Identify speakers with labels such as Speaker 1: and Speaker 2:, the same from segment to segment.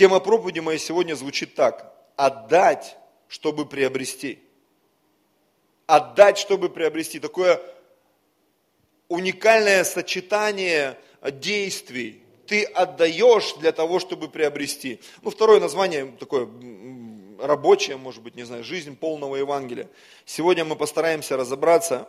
Speaker 1: Тема проповеди моей сегодня звучит так. Отдать, чтобы приобрести. Отдать, чтобы приобрести. Такое уникальное сочетание действий. Ты отдаешь для того, чтобы приобрести. Ну, второе название такое рабочее, может быть, не знаю, жизнь полного Евангелия. Сегодня мы постараемся разобраться,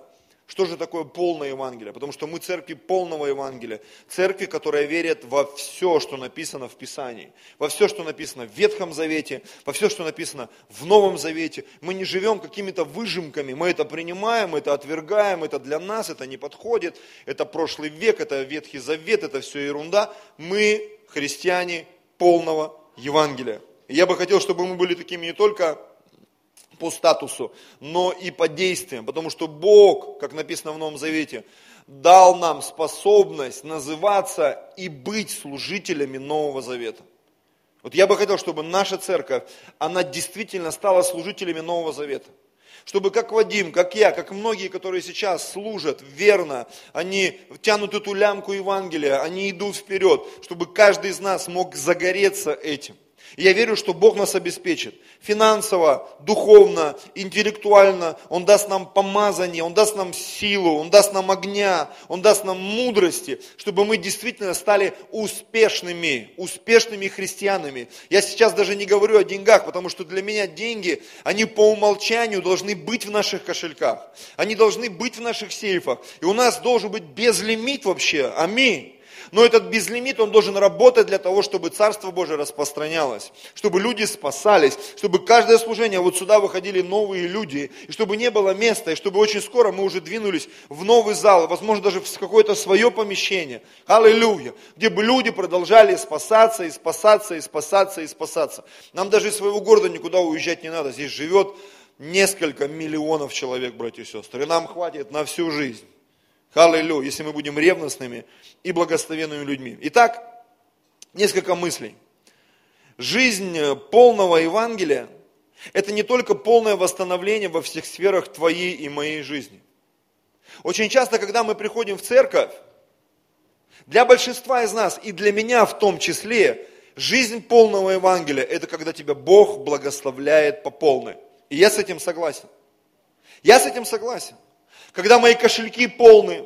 Speaker 1: что же такое полное Евангелие? Потому что мы церкви полного Евангелия. Церкви, которая верит во все, что написано в Писании. Во все, что написано в Ветхом Завете, во все, что написано в Новом Завете. Мы не живем какими-то выжимками. Мы это принимаем, это отвергаем, это для нас, это не подходит. Это прошлый век, это Ветхий Завет, это все ерунда. Мы христиане полного Евангелия. И я бы хотел, чтобы мы были такими не только по статусу, но и по действиям, потому что Бог, как написано в Новом Завете, дал нам способность называться и быть служителями Нового Завета. Вот я бы хотел, чтобы наша церковь, она действительно стала служителями Нового Завета. Чтобы как Вадим, как я, как многие, которые сейчас служат верно, они тянут эту лямку Евангелия, они идут вперед, чтобы каждый из нас мог загореться этим. И я верю, что Бог нас обеспечит финансово, духовно, интеллектуально. Он даст нам помазание, Он даст нам силу, Он даст нам огня, Он даст нам мудрости, чтобы мы действительно стали успешными, успешными христианами. Я сейчас даже не говорю о деньгах, потому что для меня деньги, они по умолчанию должны быть в наших кошельках. Они должны быть в наших сейфах. И у нас должен быть безлимит вообще. Аминь. Но этот безлимит, он должен работать для того, чтобы Царство Божие распространялось, чтобы люди спасались, чтобы каждое служение, вот сюда выходили новые люди, и чтобы не было места, и чтобы очень скоро мы уже двинулись в новый зал, возможно, даже в какое-то свое помещение, аллилуйя, где бы люди продолжали спасаться, и спасаться, и спасаться, и спасаться. Нам даже из своего города никуда уезжать не надо, здесь живет несколько миллионов человек, братья и сестры, и нам хватит на всю жизнь. Аллилуйя, если мы будем ревностными и благословенными людьми. Итак, несколько мыслей. Жизнь полного Евангелия – это не только полное восстановление во всех сферах твоей и моей жизни. Очень часто, когда мы приходим в церковь, для большинства из нас, и для меня в том числе, жизнь полного Евангелия – это когда тебя Бог благословляет по полной. И я с этим согласен. Я с этим согласен когда мои кошельки полны,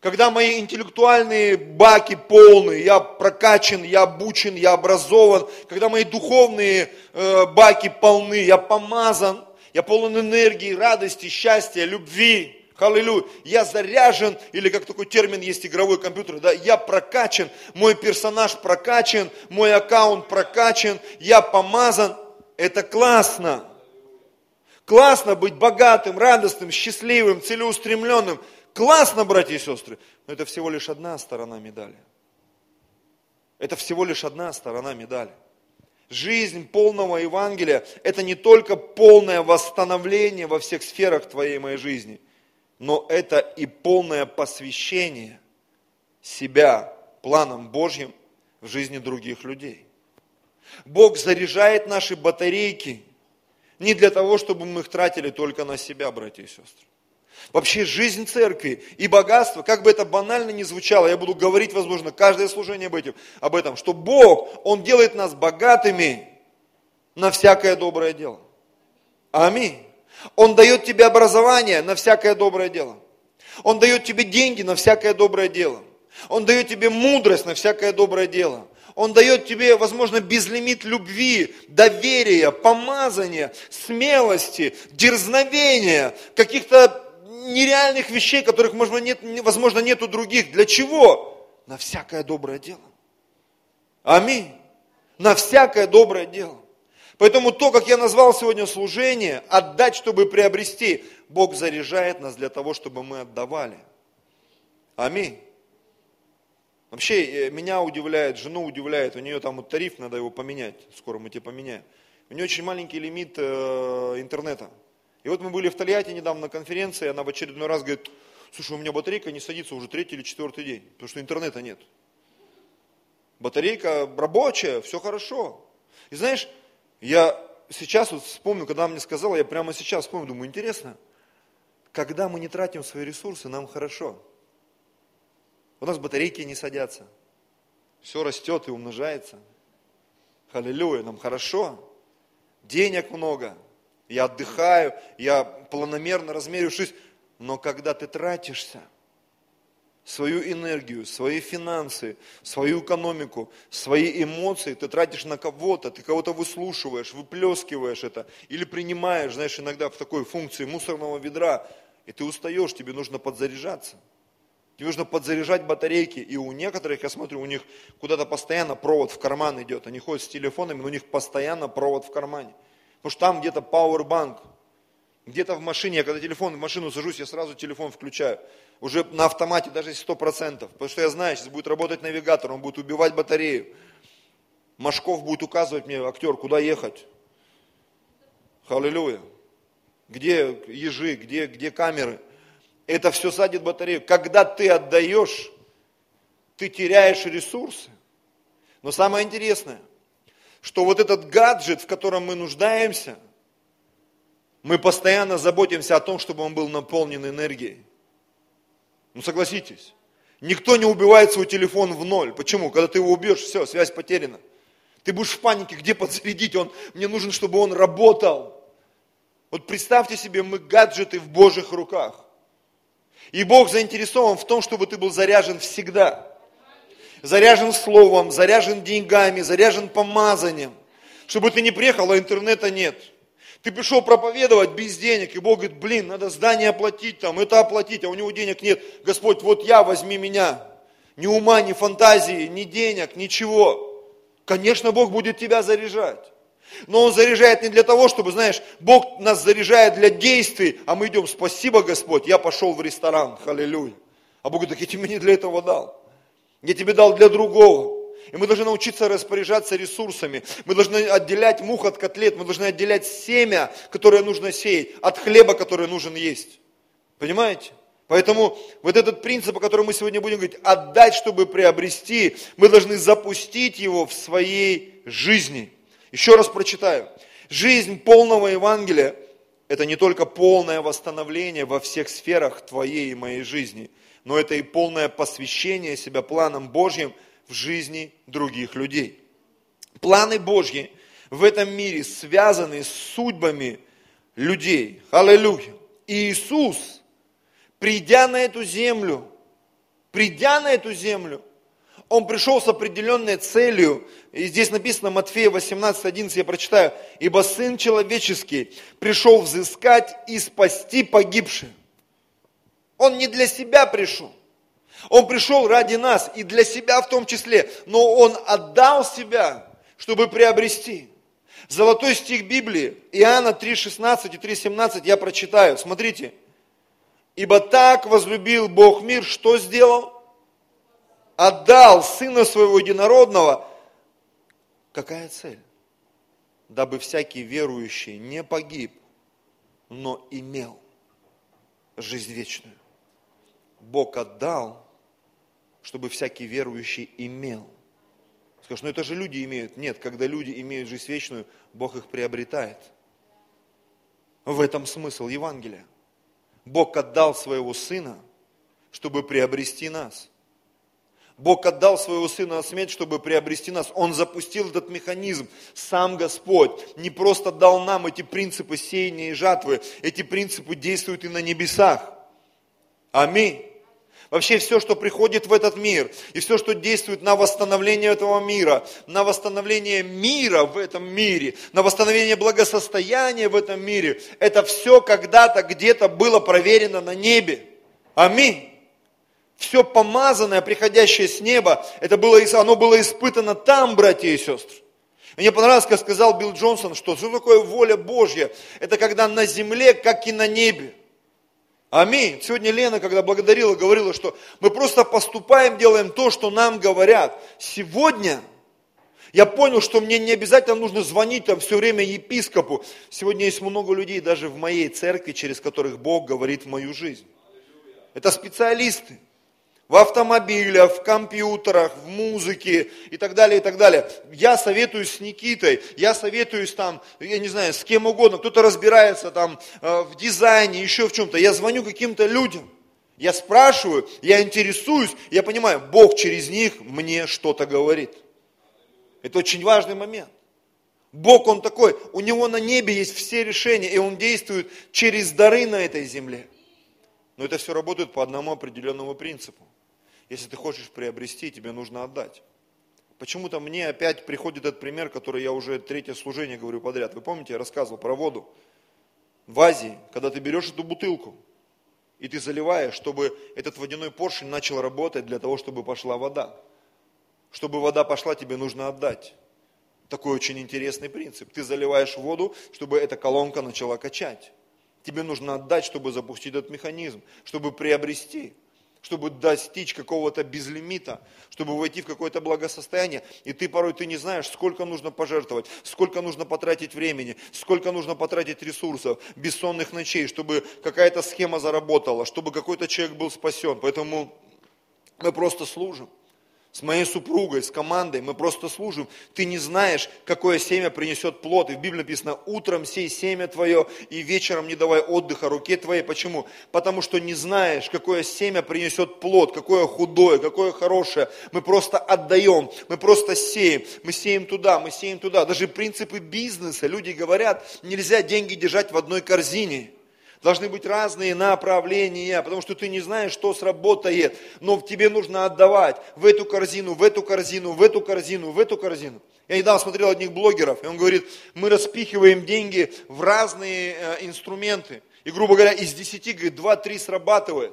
Speaker 1: когда мои интеллектуальные баки полны, я прокачан, я обучен, я образован, когда мои духовные э, баки полны, я помазан, я полон энергии, радости, счастья, любви, Аллилуйя. Я заряжен, или как такой термин есть игровой компьютер, да, я прокачан, мой персонаж прокачан, мой аккаунт прокачан, я помазан. Это классно. Классно быть богатым, радостным, счастливым, целеустремленным. Классно, братья и сестры. Но это всего лишь одна сторона медали. Это всего лишь одна сторона медали. Жизнь полного Евангелия – это не только полное восстановление во всех сферах твоей моей жизни, но это и полное посвящение себя планам Божьим в жизни других людей. Бог заряжает наши батарейки – не для того, чтобы мы их тратили только на себя, братья и сестры. Вообще жизнь церкви и богатство, как бы это банально ни звучало, я буду говорить, возможно, каждое служение об этом, об этом, что Бог, Он делает нас богатыми на всякое доброе дело. Аминь. Он дает тебе образование на всякое доброе дело. Он дает тебе деньги на всякое доброе дело. Он дает тебе мудрость на всякое доброе дело. Он дает тебе, возможно, безлимит любви, доверия, помазания, смелости, дерзновения, каких-то нереальных вещей, которых, возможно, нет, возможно, нет у других. Для чего? На всякое доброе дело. Аминь. На всякое доброе дело. Поэтому то, как я назвал сегодня служение, отдать, чтобы приобрести, Бог заряжает нас для того, чтобы мы отдавали. Аминь. Вообще, э, меня удивляет, жену удивляет, у нее там вот тариф, надо его поменять, скоро мы тебе поменяем. У нее очень маленький лимит э, интернета. И вот мы были в Тольятти недавно на конференции, она в очередной раз говорит, слушай, у меня батарейка не садится уже третий или четвертый день, потому что интернета нет. Батарейка рабочая, все хорошо. И знаешь, я сейчас вот вспомню, когда она мне сказала, я прямо сейчас вспомню, думаю, интересно, когда мы не тратим свои ресурсы, нам хорошо. У нас батарейки не садятся. Все растет и умножается. Аллилуйя, нам хорошо. Денег много. Я отдыхаю, я планомерно размерю жизнь. Но когда ты тратишься, свою энергию, свои финансы, свою экономику, свои эмоции ты тратишь на кого-то, ты кого-то выслушиваешь, выплескиваешь это, или принимаешь, знаешь, иногда в такой функции мусорного ведра, и ты устаешь, тебе нужно подзаряжаться. Тебе нужно подзаряжать батарейки, и у некоторых, я смотрю, у них куда-то постоянно провод в карман идет, они ходят с телефонами, но у них постоянно провод в кармане. Потому что там где-то пауэрбанк, где-то в машине, я когда телефон в машину сажусь, я сразу телефон включаю. Уже на автомате, даже если сто процентов. Потому что я знаю, сейчас будет работать навигатор, он будет убивать батарею. Машков будет указывать мне, актер, куда ехать. Аллилуйя. Где ежи, где, где камеры. Это все садит батарею. Когда ты отдаешь, ты теряешь ресурсы. Но самое интересное, что вот этот гаджет, в котором мы нуждаемся – мы постоянно заботимся о том, чтобы он был наполнен энергией. Ну согласитесь, никто не убивает свой телефон в ноль. Почему? Когда ты его убьешь, все, связь потеряна. Ты будешь в панике, где подзарядить он? Мне нужно, чтобы он работал. Вот представьте себе, мы гаджеты в Божьих руках. И Бог заинтересован в том, чтобы ты был заряжен всегда. Заряжен словом, заряжен деньгами, заряжен помазанием. Чтобы ты не приехал, а интернета нет. Ты пришел проповедовать без денег, и Бог говорит, блин, надо здание оплатить, там, это оплатить, а у него денег нет. Господь, вот я, возьми меня. Ни ума, ни фантазии, ни денег, ничего. Конечно, Бог будет тебя заряжать. Но Он заряжает не для того, чтобы, знаешь, Бог нас заряжает для действий, а мы идем, спасибо, Господь, я пошел в ресторан, аллилуйя. А Бог говорит, так я тебе не для этого дал. Я тебе дал для другого. И мы должны научиться распоряжаться ресурсами. Мы должны отделять мух от котлет. Мы должны отделять семя, которое нужно сеять, от хлеба, который нужен есть. Понимаете? Поэтому вот этот принцип, о котором мы сегодня будем говорить, отдать, чтобы приобрести, мы должны запустить его в своей жизни. Еще раз прочитаю. Жизнь полного Евангелия – это не только полное восстановление во всех сферах твоей и моей жизни, но это и полное посвящение себя планам Божьим – в жизни других людей. Планы Божьи в этом мире связаны с судьбами людей. Аллилуйя. Иисус, придя на эту землю, придя на эту землю, он пришел с определенной целью. И здесь написано Матфея 18, 11, я прочитаю. «Ибо Сын Человеческий пришел взыскать и спасти погибших». Он не для себя пришел. Он пришел ради нас и для себя в том числе, но Он отдал себя, чтобы приобрести. Золотой стих Библии, Иоанна 3,16 и 3,17 я прочитаю. Смотрите. Ибо так возлюбил Бог мир, что сделал? Отдал Сына Своего Единородного. Какая цель? Дабы всякий верующий не погиб, но имел жизнь вечную. Бог отдал чтобы всякий верующий имел. Скажешь, ну это же люди имеют. Нет, когда люди имеют жизнь вечную, Бог их приобретает. В этом смысл Евангелия. Бог отдал своего Сына, чтобы приобрести нас. Бог отдал своего Сына на смерть, чтобы приобрести нас. Он запустил этот механизм. Сам Господь не просто дал нам эти принципы сеяния и жатвы. Эти принципы действуют и на небесах. Аминь. Вообще все, что приходит в этот мир, и все, что действует на восстановление этого мира, на восстановление мира в этом мире, на восстановление благосостояния в этом мире, это все когда-то где-то было проверено на небе. Аминь. Все помазанное, приходящее с неба, это было, оно было испытано там, братья и сестры. Мне понравилось, как сказал Билл Джонсон, что что такое воля Божья? Это когда на земле, как и на небе. Аминь. Сегодня Лена, когда благодарила, говорила, что мы просто поступаем, делаем то, что нам говорят. Сегодня я понял, что мне не обязательно нужно звонить там все время епископу. Сегодня есть много людей даже в моей церкви, через которых Бог говорит в мою жизнь. Это специалисты в автомобилях, в компьютерах, в музыке и так далее, и так далее. Я советуюсь с Никитой, я советуюсь там, я не знаю, с кем угодно, кто-то разбирается там э, в дизайне, еще в чем-то. Я звоню каким-то людям, я спрашиваю, я интересуюсь, я понимаю, Бог через них мне что-то говорит. Это очень важный момент. Бог, Он такой, у Него на небе есть все решения, и Он действует через дары на этой земле. Но это все работает по одному определенному принципу. Если ты хочешь приобрести, тебе нужно отдать. Почему-то мне опять приходит этот пример, который я уже третье служение говорю подряд. Вы помните, я рассказывал про воду. В Азии, когда ты берешь эту бутылку, и ты заливаешь, чтобы этот водяной поршень начал работать для того, чтобы пошла вода. Чтобы вода пошла, тебе нужно отдать. Такой очень интересный принцип. Ты заливаешь воду, чтобы эта колонка начала качать. Тебе нужно отдать, чтобы запустить этот механизм, чтобы приобрести чтобы достичь какого-то безлимита, чтобы войти в какое-то благосостояние. И ты порой ты не знаешь, сколько нужно пожертвовать, сколько нужно потратить времени, сколько нужно потратить ресурсов, бессонных ночей, чтобы какая-то схема заработала, чтобы какой-то человек был спасен. Поэтому мы просто служим с моей супругой, с командой, мы просто служим. Ты не знаешь, какое семя принесет плод. И в Библии написано, утром сей семя твое, и вечером не давай отдыха руке твоей. Почему? Потому что не знаешь, какое семя принесет плод, какое худое, какое хорошее. Мы просто отдаем, мы просто сеем, мы сеем туда, мы сеем туда. Даже принципы бизнеса, люди говорят, нельзя деньги держать в одной корзине. Должны быть разные направления, потому что ты не знаешь, что сработает, но тебе нужно отдавать в эту корзину, в эту корзину, в эту корзину, в эту корзину. Я недавно смотрел одних блогеров, и он говорит, мы распихиваем деньги в разные э, инструменты. И, грубо говоря, из 10, говорит, 2-3 срабатывает.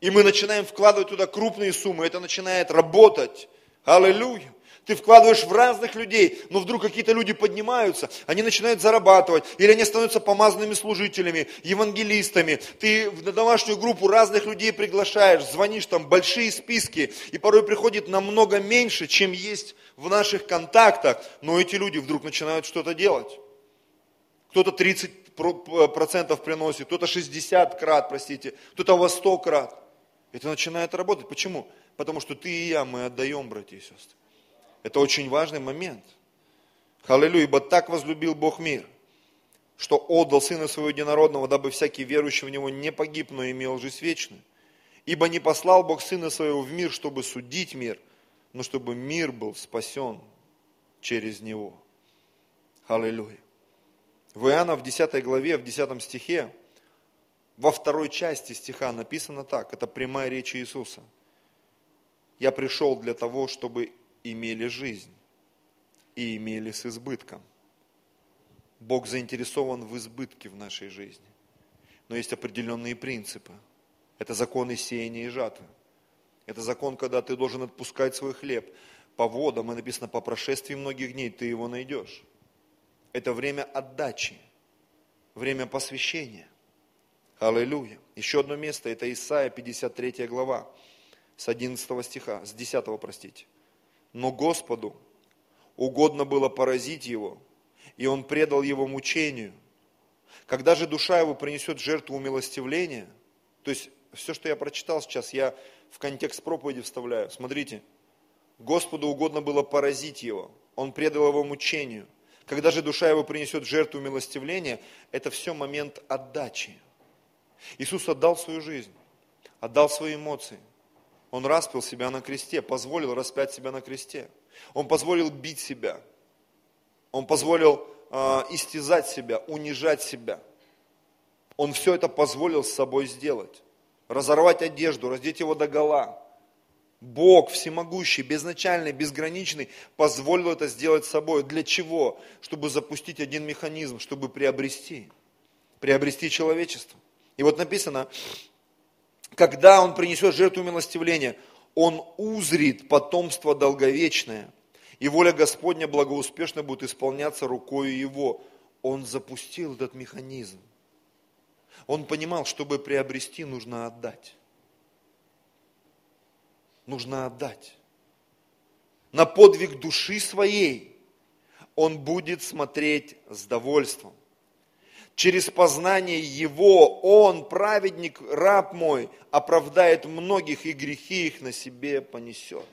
Speaker 1: И мы начинаем вкладывать туда крупные суммы, это начинает работать. Аллилуйя ты вкладываешь в разных людей, но вдруг какие-то люди поднимаются, они начинают зарабатывать, или они становятся помазанными служителями, евангелистами. Ты в домашнюю группу разных людей приглашаешь, звонишь там, большие списки, и порой приходит намного меньше, чем есть в наших контактах, но эти люди вдруг начинают что-то делать. Кто-то 30% приносит, кто-то 60 крат, простите, кто-то во 100 крат. Это начинает работать. Почему? Потому что ты и я, мы отдаем, братья и сестры. Это очень важный момент. Аллилуйя, ибо так возлюбил Бог мир, что отдал Сына Своего Единородного, дабы всякий верующий в Него не погиб, но имел жизнь вечную. Ибо не послал Бог Сына Своего в мир, чтобы судить мир, но чтобы мир был спасен через Него. Аллилуйя. В Иоанна в 10 главе, в 10 стихе, во второй части стиха написано так, это прямая речь Иисуса. Я пришел для того, чтобы имели жизнь и имели с избытком. Бог заинтересован в избытке в нашей жизни. Но есть определенные принципы. Это законы сеяния и жатвы. Это закон, когда ты должен отпускать свой хлеб. По водам, и написано, по прошествии многих дней ты его найдешь. Это время отдачи, время посвящения. Аллилуйя. Еще одно место, это Исаия 53 глава, с 11 стиха, с 10, простите. Но Господу угодно было поразить его, и он предал его мучению. Когда же душа его принесет жертву умилостивления, то есть все, что я прочитал сейчас, я в контекст проповеди вставляю. Смотрите, Господу угодно было поразить его, он предал его мучению. Когда же душа его принесет жертву милостивления, это все момент отдачи. Иисус отдал свою жизнь, отдал свои эмоции, он распил себя на кресте, позволил распять себя на кресте. Он позволил бить себя. Он позволил э, истязать себя, унижать себя. Он все это позволил с собой сделать. Разорвать одежду, раздеть его до гола. Бог всемогущий, безначальный, безграничный, позволил это сделать с собой. Для чего? Чтобы запустить один механизм, чтобы приобрести. Приобрести человечество. И вот написано, когда он принесет жертву милостивления, он узрит потомство долговечное, и воля Господня благоуспешно будет исполняться рукою его. Он запустил этот механизм. Он понимал, чтобы приобрести, нужно отдать. Нужно отдать. На подвиг души своей он будет смотреть с довольством. Через познание Его Он, праведник, раб мой, оправдает многих и грехи их на себе понесет.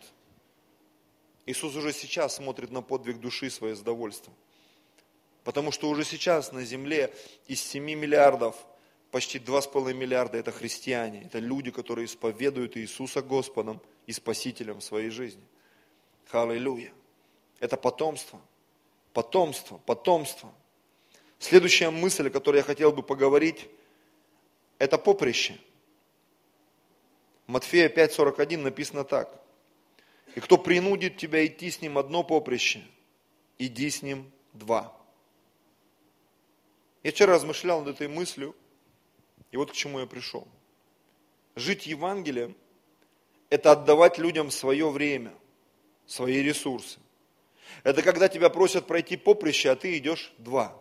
Speaker 1: Иисус уже сейчас смотрит на подвиг души своей с довольством. Потому что уже сейчас на земле из 7 миллиардов почти 2,5 миллиарда это христиане. Это люди, которые исповедуют Иисуса Господом и Спасителем в своей жизни. Аллилуйя. Это потомство. Потомство, потомство. Следующая мысль, о которой я хотел бы поговорить, это поприще. Матфея 5.41 написано так. И кто принудит тебя идти с ним одно поприще, иди с ним два. Я вчера размышлял над этой мыслью, и вот к чему я пришел. Жить Евангелием – это отдавать людям свое время, свои ресурсы. Это когда тебя просят пройти поприще, а ты идешь два.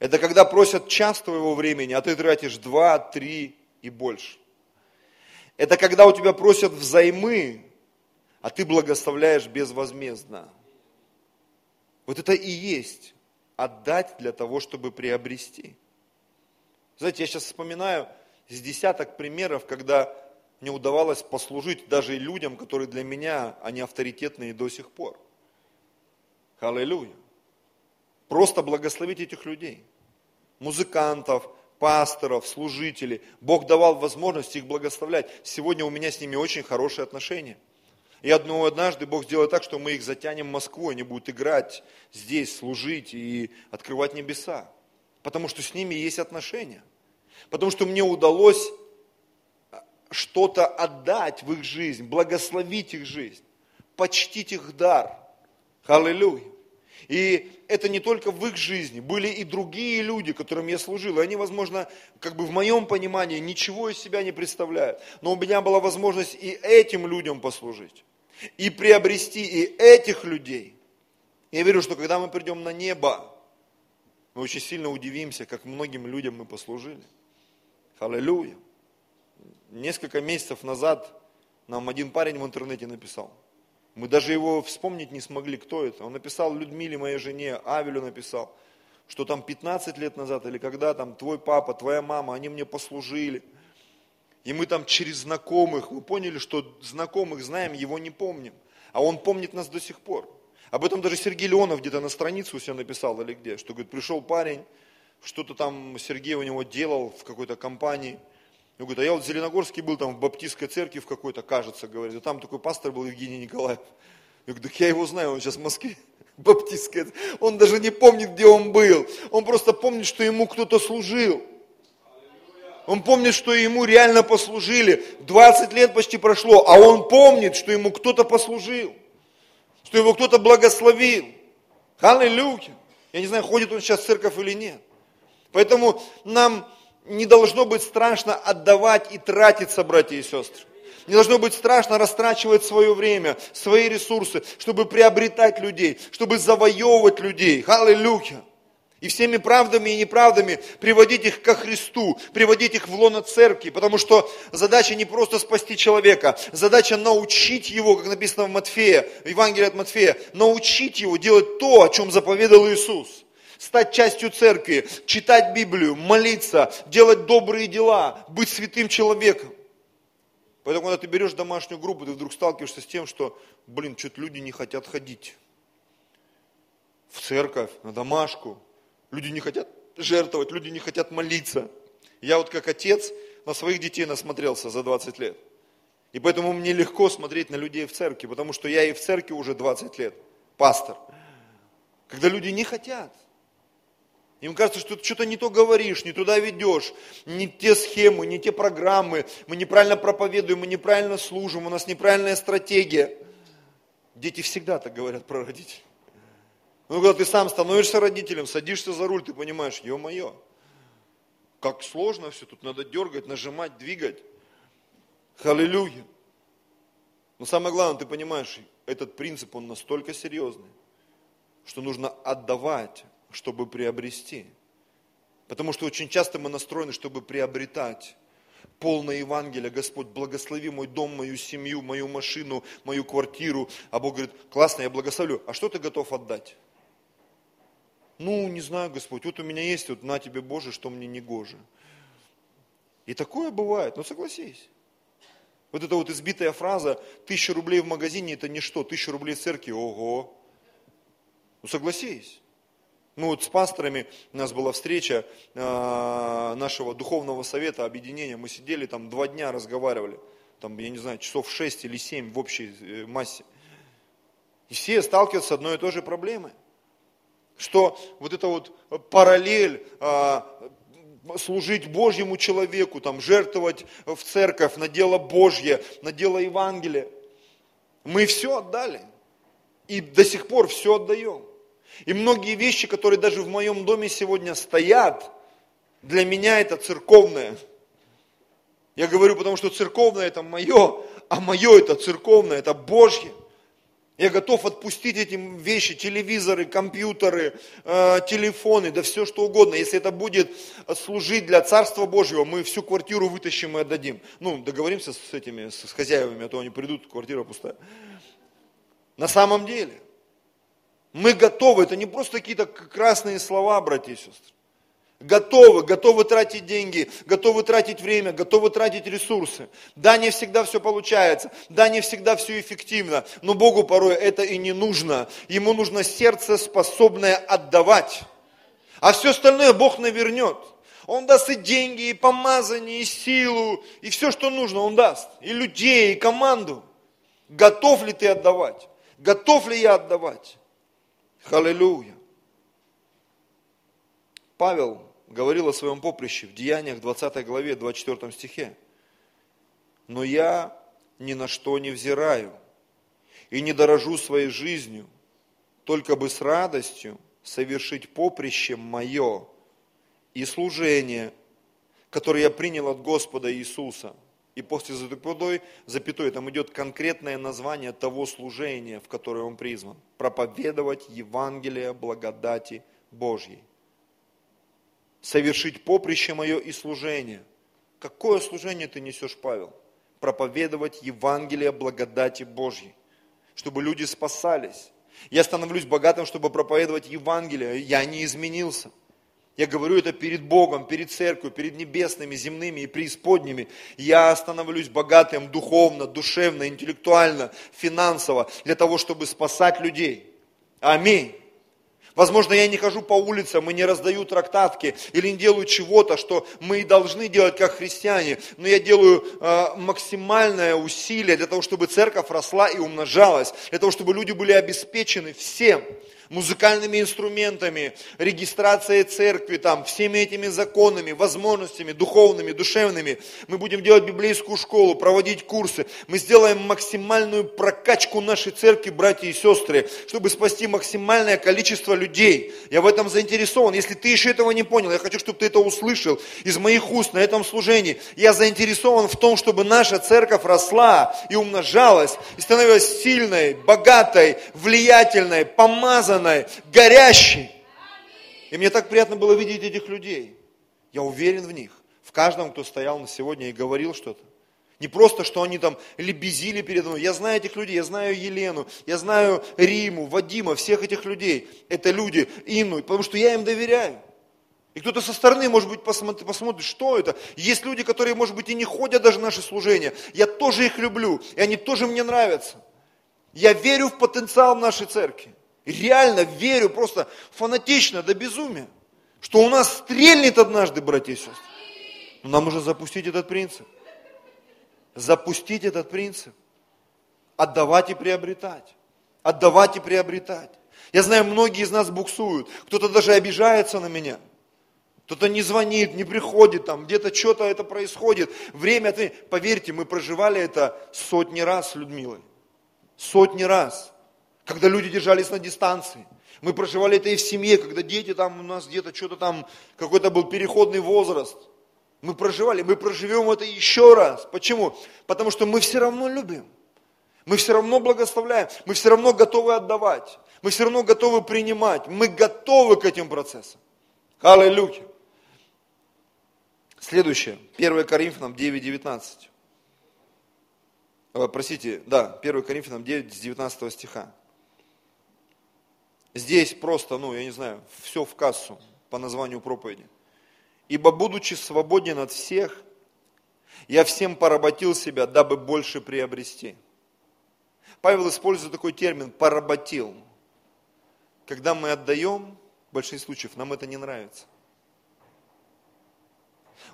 Speaker 1: Это когда просят час твоего времени, а ты тратишь два, три и больше. Это когда у тебя просят взаймы, а ты благословляешь безвозмездно. Вот это и есть отдать для того, чтобы приобрести. Знаете, я сейчас вспоминаю с десяток примеров, когда мне удавалось послужить даже людям, которые для меня, они авторитетные до сих пор. Аллилуйя. Просто благословить этих людей. Музыкантов, пасторов, служителей. Бог давал возможность их благословлять. Сегодня у меня с ними очень хорошие отношения – и одно, однажды Бог сделает так, что мы их затянем в Москву, они будут играть здесь, служить и открывать небеса. Потому что с ними есть отношения. Потому что мне удалось что-то отдать в их жизнь, благословить их жизнь, почтить их дар. Аллилуйя. И это не только в их жизни, были и другие люди, которым я служил, и они, возможно, как бы в моем понимании ничего из себя не представляют. Но у меня была возможность и этим людям послужить и приобрести и этих людей. Я верю, что когда мы придем на небо, мы очень сильно удивимся, как многим людям мы послужили. Аллилуйя. Несколько месяцев назад нам один парень в интернете написал. Мы даже его вспомнить не смогли, кто это. Он написал Людмиле, моей жене, Авелю написал, что там 15 лет назад или когда там твой папа, твоя мама, они мне послужили – и мы там через знакомых, мы поняли, что знакомых знаем, его не помним. А он помнит нас до сих пор. Об этом даже Сергей Леонов где-то на страницу себя написал или где, что говорит, пришел парень, что-то там Сергей у него делал в какой-то компании. Он говорит, а я вот в Зеленогорске был там в баптистской церкви в какой-то, кажется, говорит, и там такой пастор был Евгений Николаев. Я говорю, так я его знаю, он сейчас в Москве, баптистская. Он даже не помнит, где он был. Он просто помнит, что ему кто-то служил. Он помнит, что ему реально послужили. 20 лет почти прошло, а он помнит, что ему кто-то послужил. Что его кто-то благословил. Аллилуйя. Я не знаю, ходит он сейчас в церковь или нет. Поэтому нам не должно быть страшно отдавать и тратиться, братья и сестры. Не должно быть страшно растрачивать свое время, свои ресурсы, чтобы приобретать людей, чтобы завоевывать людей. Аллилуйя. И всеми правдами и неправдами приводить их ко Христу, приводить их в лоно церкви, потому что задача не просто спасти человека, задача научить его, как написано в Матфея, в Евангелии от Матфея, научить его делать то, о чем заповедал Иисус. Стать частью церкви, читать Библию, молиться, делать добрые дела, быть святым человеком. Поэтому, когда ты берешь домашнюю группу, ты вдруг сталкиваешься с тем, что, блин, что-то люди не хотят ходить в церковь, на домашку, Люди не хотят жертвовать, люди не хотят молиться. Я вот как отец на своих детей насмотрелся за 20 лет. И поэтому мне легко смотреть на людей в церкви, потому что я и в церкви уже 20 лет, пастор. Когда люди не хотят. Им кажется, что ты что-то не то говоришь, не туда ведешь, не те схемы, не те программы, мы неправильно проповедуем, мы неправильно служим, у нас неправильная стратегия. Дети всегда так говорят про родителей. Ну, когда ты сам становишься родителем, садишься за руль, ты понимаешь, ё-моё, как сложно все, тут надо дергать, нажимать, двигать. Аллилуйя. Но самое главное, ты понимаешь, этот принцип, он настолько серьезный, что нужно отдавать, чтобы приобрести. Потому что очень часто мы настроены, чтобы приобретать полное Евангелие, Господь, благослови мой дом, мою семью, мою машину, мою квартиру. А Бог говорит, классно, я благословлю. А что ты готов отдать? ну, не знаю, Господь, вот у меня есть, вот на тебе, Боже, что мне не гоже. И такое бывает, ну согласись. Вот эта вот избитая фраза, тысяча рублей в магазине это ничто, тысяча рублей в церкви, ого. Ну согласись. Ну вот с пасторами у нас была встреча э, нашего духовного совета, объединения, мы сидели там два дня разговаривали, там, я не знаю, часов шесть или семь в общей э, массе. И все сталкиваются с одной и той же проблемой. что вот это вот параллель а, служить Божьему человеку, там, жертвовать в церковь на дело Божье, на дело Евангелия. Мы все отдали. И до сих пор все отдаем. И многие вещи, которые даже в моем доме сегодня стоят, для меня это церковное. Я говорю, потому что церковное это мое, а мое это церковное, это Божье. Я готов отпустить эти вещи, телевизоры, компьютеры, э, телефоны, да все что угодно. Если это будет служить для Царства Божьего, мы всю квартиру вытащим и отдадим. Ну, договоримся с этими, с хозяевами, а то они придут, квартира пустая. На самом деле, мы готовы, это не просто какие-то красные слова, братья и сестры. Готовы, готовы тратить деньги, готовы тратить время, готовы тратить ресурсы. Да, не всегда все получается, да, не всегда все эффективно, но Богу порой это и не нужно. Ему нужно сердце, способное отдавать. А все остальное Бог навернет. Он даст и деньги, и помазание, и силу, и все, что нужно, Он даст. И людей, и команду. Готов ли ты отдавать? Готов ли я отдавать? Аллилуйя. Павел говорил о своем поприще в Деяниях 20 главе 24 стихе. Но я ни на что не взираю и не дорожу своей жизнью, только бы с радостью совершить поприще мое и служение, которое я принял от Господа Иисуса. И после запятой, запятой там идет конкретное название того служения, в которое он призван. Проповедовать Евангелие благодати Божьей совершить поприще мое и служение. Какое служение ты несешь, Павел? Проповедовать Евангелие благодати Божьей, чтобы люди спасались. Я становлюсь богатым, чтобы проповедовать Евангелие. Я не изменился. Я говорю это перед Богом, перед церковью, перед небесными, земными и преисподними. Я становлюсь богатым духовно, душевно, интеллектуально, финансово, для того, чтобы спасать людей. Аминь. Возможно, я не хожу по улицам и не раздаю трактатки или не делаю чего-то, что мы и должны делать как христиане, но я делаю э, максимальное усилие для того, чтобы церковь росла и умножалась, для того, чтобы люди были обеспечены всем музыкальными инструментами, регистрацией церкви, там, всеми этими законами, возможностями духовными, душевными. Мы будем делать библейскую школу, проводить курсы. Мы сделаем максимальную прокачку нашей церкви, братья и сестры, чтобы спасти максимальное количество людей. Я в этом заинтересован. Если ты еще этого не понял, я хочу, чтобы ты это услышал из моих уст на этом служении. Я заинтересован в том, чтобы наша церковь росла и умножалась, и становилась сильной, богатой, влиятельной, помазанной, преданной, горящей. И мне так приятно было видеть этих людей. Я уверен в них, в каждом, кто стоял на сегодня и говорил что-то. Не просто, что они там лебезили передо мной. Я знаю этих людей, я знаю Елену, я знаю Риму, Вадима, всех этих людей. Это люди, Инну, потому что я им доверяю. И кто-то со стороны, может быть, посмотрит, посмотрит, что это. Есть люди, которые, может быть, и не ходят даже в наши служения. Я тоже их люблю, и они тоже мне нравятся. Я верю в потенциал нашей церкви. Реально верю, просто фанатично до безумия, что у нас стрельнет однажды, братья и сестры. Но нам нужно запустить этот принцип. Запустить этот принцип. Отдавать и приобретать. Отдавать и приобретать. Я знаю, многие из нас буксуют. Кто-то даже обижается на меня. Кто-то не звонит, не приходит, там где-то что-то это происходит. Время, поверьте, мы проживали это сотни раз с Людмилой. Сотни раз когда люди держались на дистанции. Мы проживали это и в семье, когда дети там у нас где-то что-то там, какой-то был переходный возраст. Мы проживали, мы проживем это еще раз. Почему? Потому что мы все равно любим. Мы все равно благословляем, мы все равно готовы отдавать, мы все равно готовы принимать, мы готовы к этим процессам. Аллилуйя. Следующее, 1 Коринфянам 9, 19. Э, простите, да, 1 Коринфянам 9, с 19 стиха. Здесь просто, ну, я не знаю, все в кассу по названию проповеди. Ибо будучи свободен от всех, я всем поработил себя, дабы больше приобрести. Павел использует такой термин «поработил». Когда мы отдаем, в большинстве случаев нам это не нравится.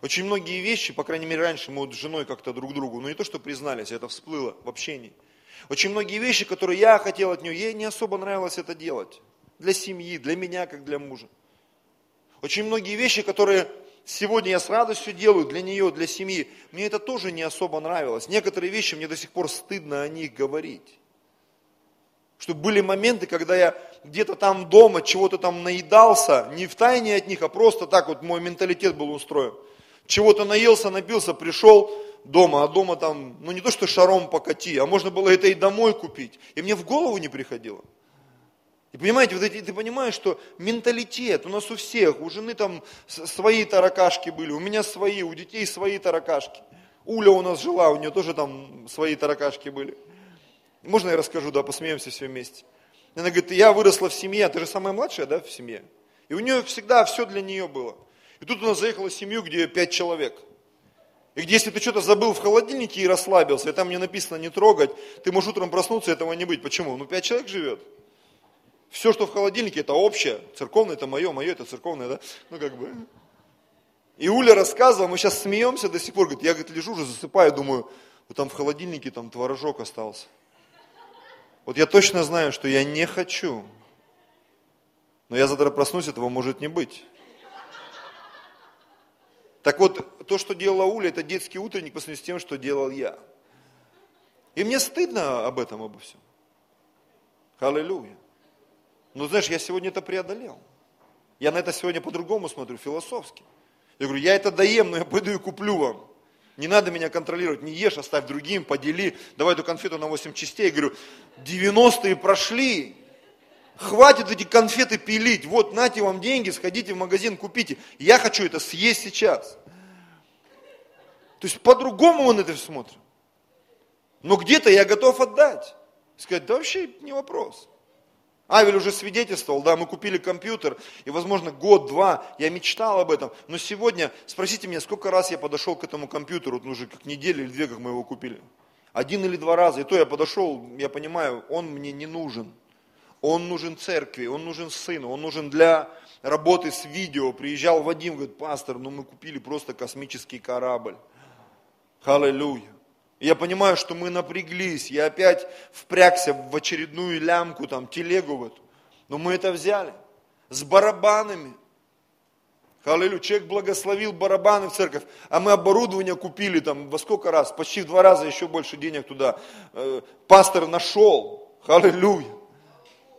Speaker 1: Очень многие вещи, по крайней мере раньше мы вот с женой как-то друг другу, ну не то что признались, это всплыло в общении. Очень многие вещи, которые я хотел от нее, ей не особо нравилось это делать. для семьи, для меня, как для мужа. Очень многие вещи, которые сегодня я с радостью делаю для нее, для семьи, мне это тоже не особо нравилось. Некоторые вещи мне до сих пор стыдно о них говорить. Что были моменты, когда я где-то там дома чего-то там наедался, не в тайне от них, а просто так вот мой менталитет был устроен. Чего-то наелся, напился, пришел дома, а дома там, ну не то что шаром покати, а можно было это и домой купить. И мне в голову не приходило. И понимаете, вот эти, ты понимаешь, что менталитет у нас у всех, у жены там свои таракашки были, у меня свои, у детей свои таракашки. Уля у нас жила, у нее тоже там свои таракашки были. Можно я расскажу, да, посмеемся все вместе. Она говорит, я выросла в семье, ты же самая младшая, да, в семье. И у нее всегда все для нее было. И тут она заехала в семью, где пять человек. И если ты что-то забыл в холодильнике и расслабился, и там не написано не трогать, ты можешь утром проснуться, этого не быть. Почему? Ну, пять человек живет. Все, что в холодильнике, это общее. Церковное это мое, мое это церковное, да? Ну, как бы. И Уля рассказывала, мы сейчас смеемся до сих пор, говорит, я говорит, лежу уже, засыпаю, думаю, вот там в холодильнике там творожок остался. Вот я точно знаю, что я не хочу. Но я завтра проснусь, этого может не быть. Так вот, то, что делала Уля, это детский утренник по сравнению с тем, что делал я. И мне стыдно об этом, обо всем. Аллилуйя. Но знаешь, я сегодня это преодолел. Я на это сегодня по-другому смотрю, философски. Я говорю, я это доем, но я пойду и куплю вам. Не надо меня контролировать, не ешь, оставь другим, подели, давай эту конфету на 8 частей. Я говорю, 90-е прошли, хватит эти конфеты пилить, вот нате вам деньги, сходите в магазин, купите. Я хочу это съесть сейчас. То есть по-другому он это смотрит. Но где-то я готов отдать. Сказать, да вообще не вопрос. Авель уже свидетельствовал, да, мы купили компьютер, и, возможно, год-два я мечтал об этом, но сегодня, спросите меня, сколько раз я подошел к этому компьютеру, ну, уже как неделю или две, как мы его купили. Один или два раза, и то я подошел, я понимаю, он мне не нужен. Он нужен церкви, он нужен сыну, он нужен для работы с видео. Приезжал Вадим, говорит, пастор, ну мы купили просто космический корабль. Аллилуйя. Я понимаю, что мы напряглись, я опять впрягся в очередную лямку, там, телегу в эту. Но мы это взяли с барабанами. Аллилуйя, человек благословил барабаны в церковь, а мы оборудование купили там во сколько раз, почти в два раза еще больше денег туда. Э, пастор нашел, аллилуйя.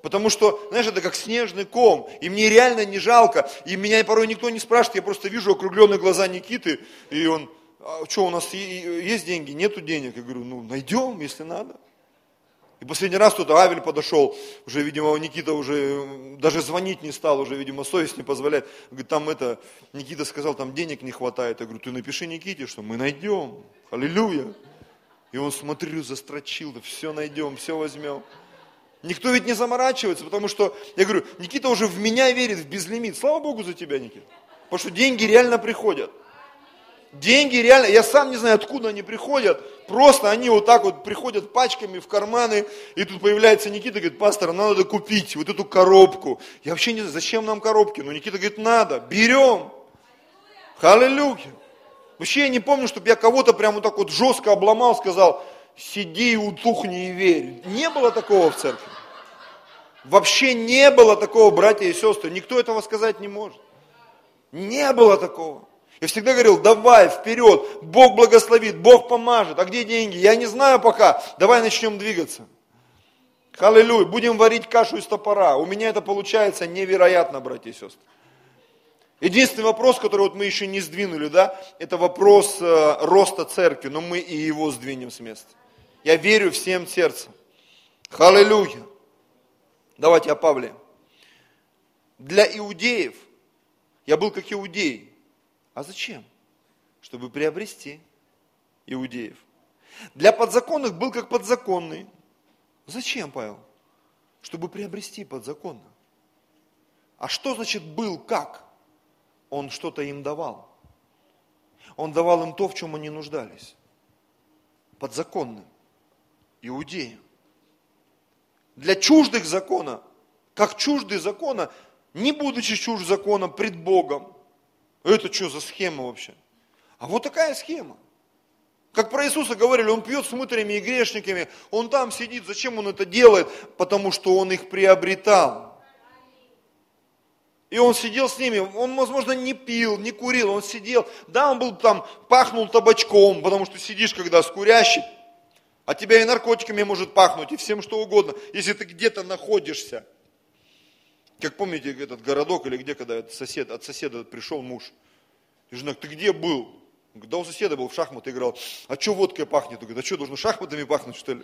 Speaker 1: Потому что, знаешь, это как снежный ком, и мне реально не жалко, и меня порой никто не спрашивает, я просто вижу округленные глаза Никиты, и он, а что, у нас есть деньги? Нету денег. Я говорю, ну, найдем, если надо. И последний раз кто-то, Авель подошел, уже, видимо, Никита уже даже звонить не стал, уже, видимо, совесть не позволяет. Говорит, там это, Никита сказал, там денег не хватает. Я говорю, ты напиши Никите, что мы найдем. Аллилуйя. И он, смотрю, застрочил, да все найдем, все возьмем. Никто ведь не заморачивается, потому что, я говорю, Никита уже в меня верит, в безлимит. Слава Богу за тебя, Никита. Потому что деньги реально приходят. Деньги реально, я сам не знаю, откуда они приходят, просто они вот так вот приходят пачками в карманы, и тут появляется Никита, говорит, пастор, надо купить вот эту коробку. Я вообще не знаю, зачем нам коробки, но Никита говорит, надо, берем. Аллилуйя. Вообще я не помню, чтобы я кого-то прям вот так вот жестко обломал, сказал, сиди и утухни и верь. Не было такого в церкви. Вообще не было такого, братья и сестры. Никто этого сказать не может. Не было такого. Я всегда говорил, давай, вперед, Бог благословит, Бог поможет. А где деньги? Я не знаю пока. Давай начнем двигаться. Аллилуйя. Будем варить кашу из топора. У меня это получается невероятно, братья и сестры. Единственный вопрос, который вот мы еще не сдвинули, да, это вопрос э, роста церкви, но мы и его сдвинем с места. Я верю всем сердцем. Аллилуйя. Давайте о Павле. Для иудеев я был как иудей, а зачем? Чтобы приобрести иудеев. Для подзаконных был как подзаконный. Зачем, Павел? Чтобы приобрести подзаконно. А что значит был как? Он что-то им давал. Он давал им то, в чем они нуждались. Подзаконным. Иудеям. Для чуждых закона, как чужды закона, не будучи чужд закона пред Богом, это что за схема вообще? А вот такая схема. Как про Иисуса говорили, он пьет с мытарями и грешниками, он там сидит, зачем он это делает? Потому что он их приобретал. И он сидел с ними, он, возможно, не пил, не курил, он сидел. Да, он был там, пахнул табачком, потому что сидишь, когда с курящим, а тебя и наркотиками может пахнуть, и всем что угодно, если ты где-то находишься. Как помните этот городок или где, когда сосед, от соседа пришел муж. И жена, ты где был? Да у соседа был в шахматы играл. А что водкой пахнет? Он говорит, а что, должно шахматами пахнуть, что ли?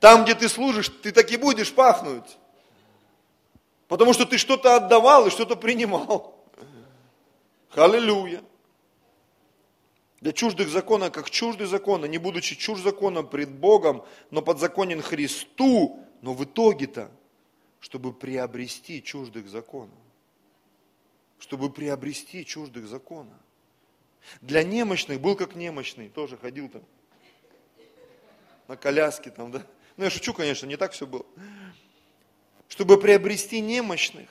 Speaker 1: Там, где ты служишь, ты так и будешь пахнуть. Потому что ты что-то отдавал и что-то принимал. Аллилуйя. Для чуждых закона, как чужды закона, не будучи чужд закона пред Богом, но подзаконен Христу, но в итоге-то, чтобы приобрести чуждых законов. Чтобы приобрести чуждых законов. Для немощных был как немощный, тоже ходил там на коляске там, да. Ну, я шучу, конечно, не так все было чтобы приобрести немощных.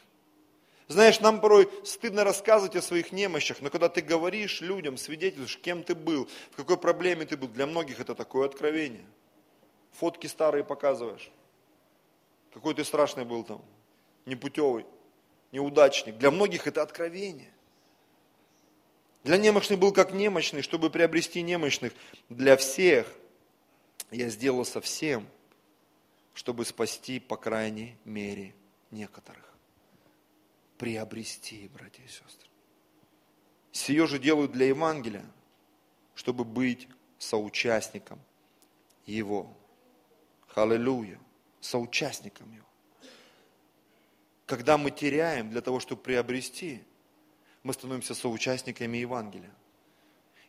Speaker 1: Знаешь, нам порой стыдно рассказывать о своих немощах, но когда ты говоришь людям, свидетельствуешь, кем ты был, в какой проблеме ты был, для многих это такое откровение. Фотки старые показываешь. Какой ты страшный был там, непутевый, неудачник. Для многих это откровение. Для немощных был как немощный, чтобы приобрести немощных. Для всех я сделал совсем чтобы спасти, по крайней мере, некоторых. Приобрести, братья и сестры. Сие же делают для Евангелия, чтобы быть соучастником его. Аллилуйя. Соучастником его. Когда мы теряем для того, чтобы приобрести, мы становимся соучастниками Евангелия.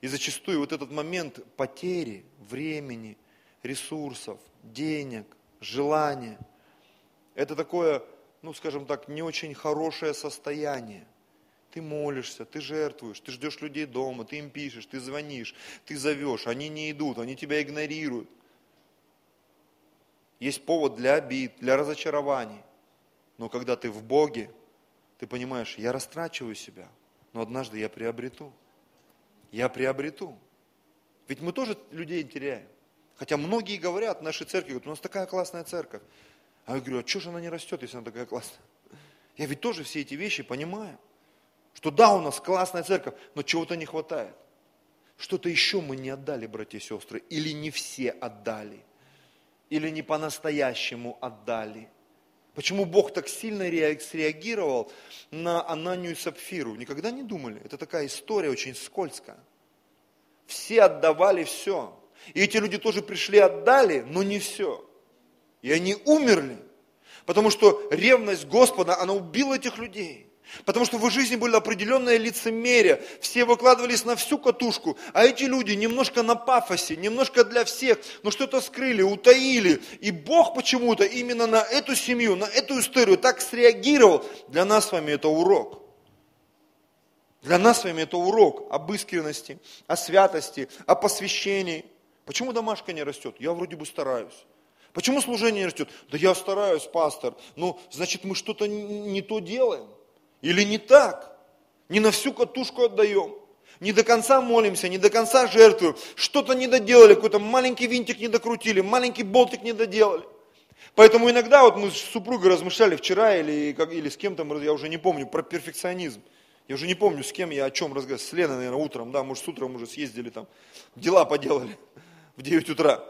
Speaker 1: И зачастую вот этот момент потери времени, ресурсов, денег, желание. Это такое, ну скажем так, не очень хорошее состояние. Ты молишься, ты жертвуешь, ты ждешь людей дома, ты им пишешь, ты звонишь, ты зовешь, они не идут, они тебя игнорируют. Есть повод для обид, для разочарований. Но когда ты в Боге, ты понимаешь, я растрачиваю себя, но однажды я приобрету. Я приобрету. Ведь мы тоже людей теряем. Хотя многие говорят в нашей церкви, говорят, у нас такая классная церковь. А я говорю, а что же она не растет, если она такая классная? Я ведь тоже все эти вещи понимаю. Что да, у нас классная церковь, но чего-то не хватает. Что-то еще мы не отдали, братья и сестры. Или не все отдали. Или не по-настоящему отдали. Почему Бог так сильно среагировал на Ананию и Сапфиру? Никогда не думали? Это такая история очень скользкая. Все отдавали все. И эти люди тоже пришли, отдали, но не все. И они умерли. Потому что ревность Господа, она убила этих людей. Потому что в их жизни было определенное лицемерие. Все выкладывались на всю катушку. А эти люди немножко на пафосе, немножко для всех, но что-то скрыли, утаили. И Бог почему-то именно на эту семью, на эту историю так среагировал. Для нас с вами это урок. Для нас с вами это урок об искренности, о святости, о посвящении. Почему домашка не растет? Я вроде бы стараюсь. Почему служение не растет? Да я стараюсь, пастор. Ну, значит, мы что-то не то делаем. Или не так. Не на всю катушку отдаем. Не до конца молимся, не до конца жертвуем. Что-то не доделали, какой-то маленький винтик не докрутили, маленький болтик не доделали. Поэтому иногда вот мы с супругой размышляли вчера или, как, или с кем-то, я уже не помню, про перфекционизм. Я уже не помню, с кем я о чем разговаривал. С Леной, наверное, утром, да, может, с утром уже съездили там, дела поделали в 9 утра.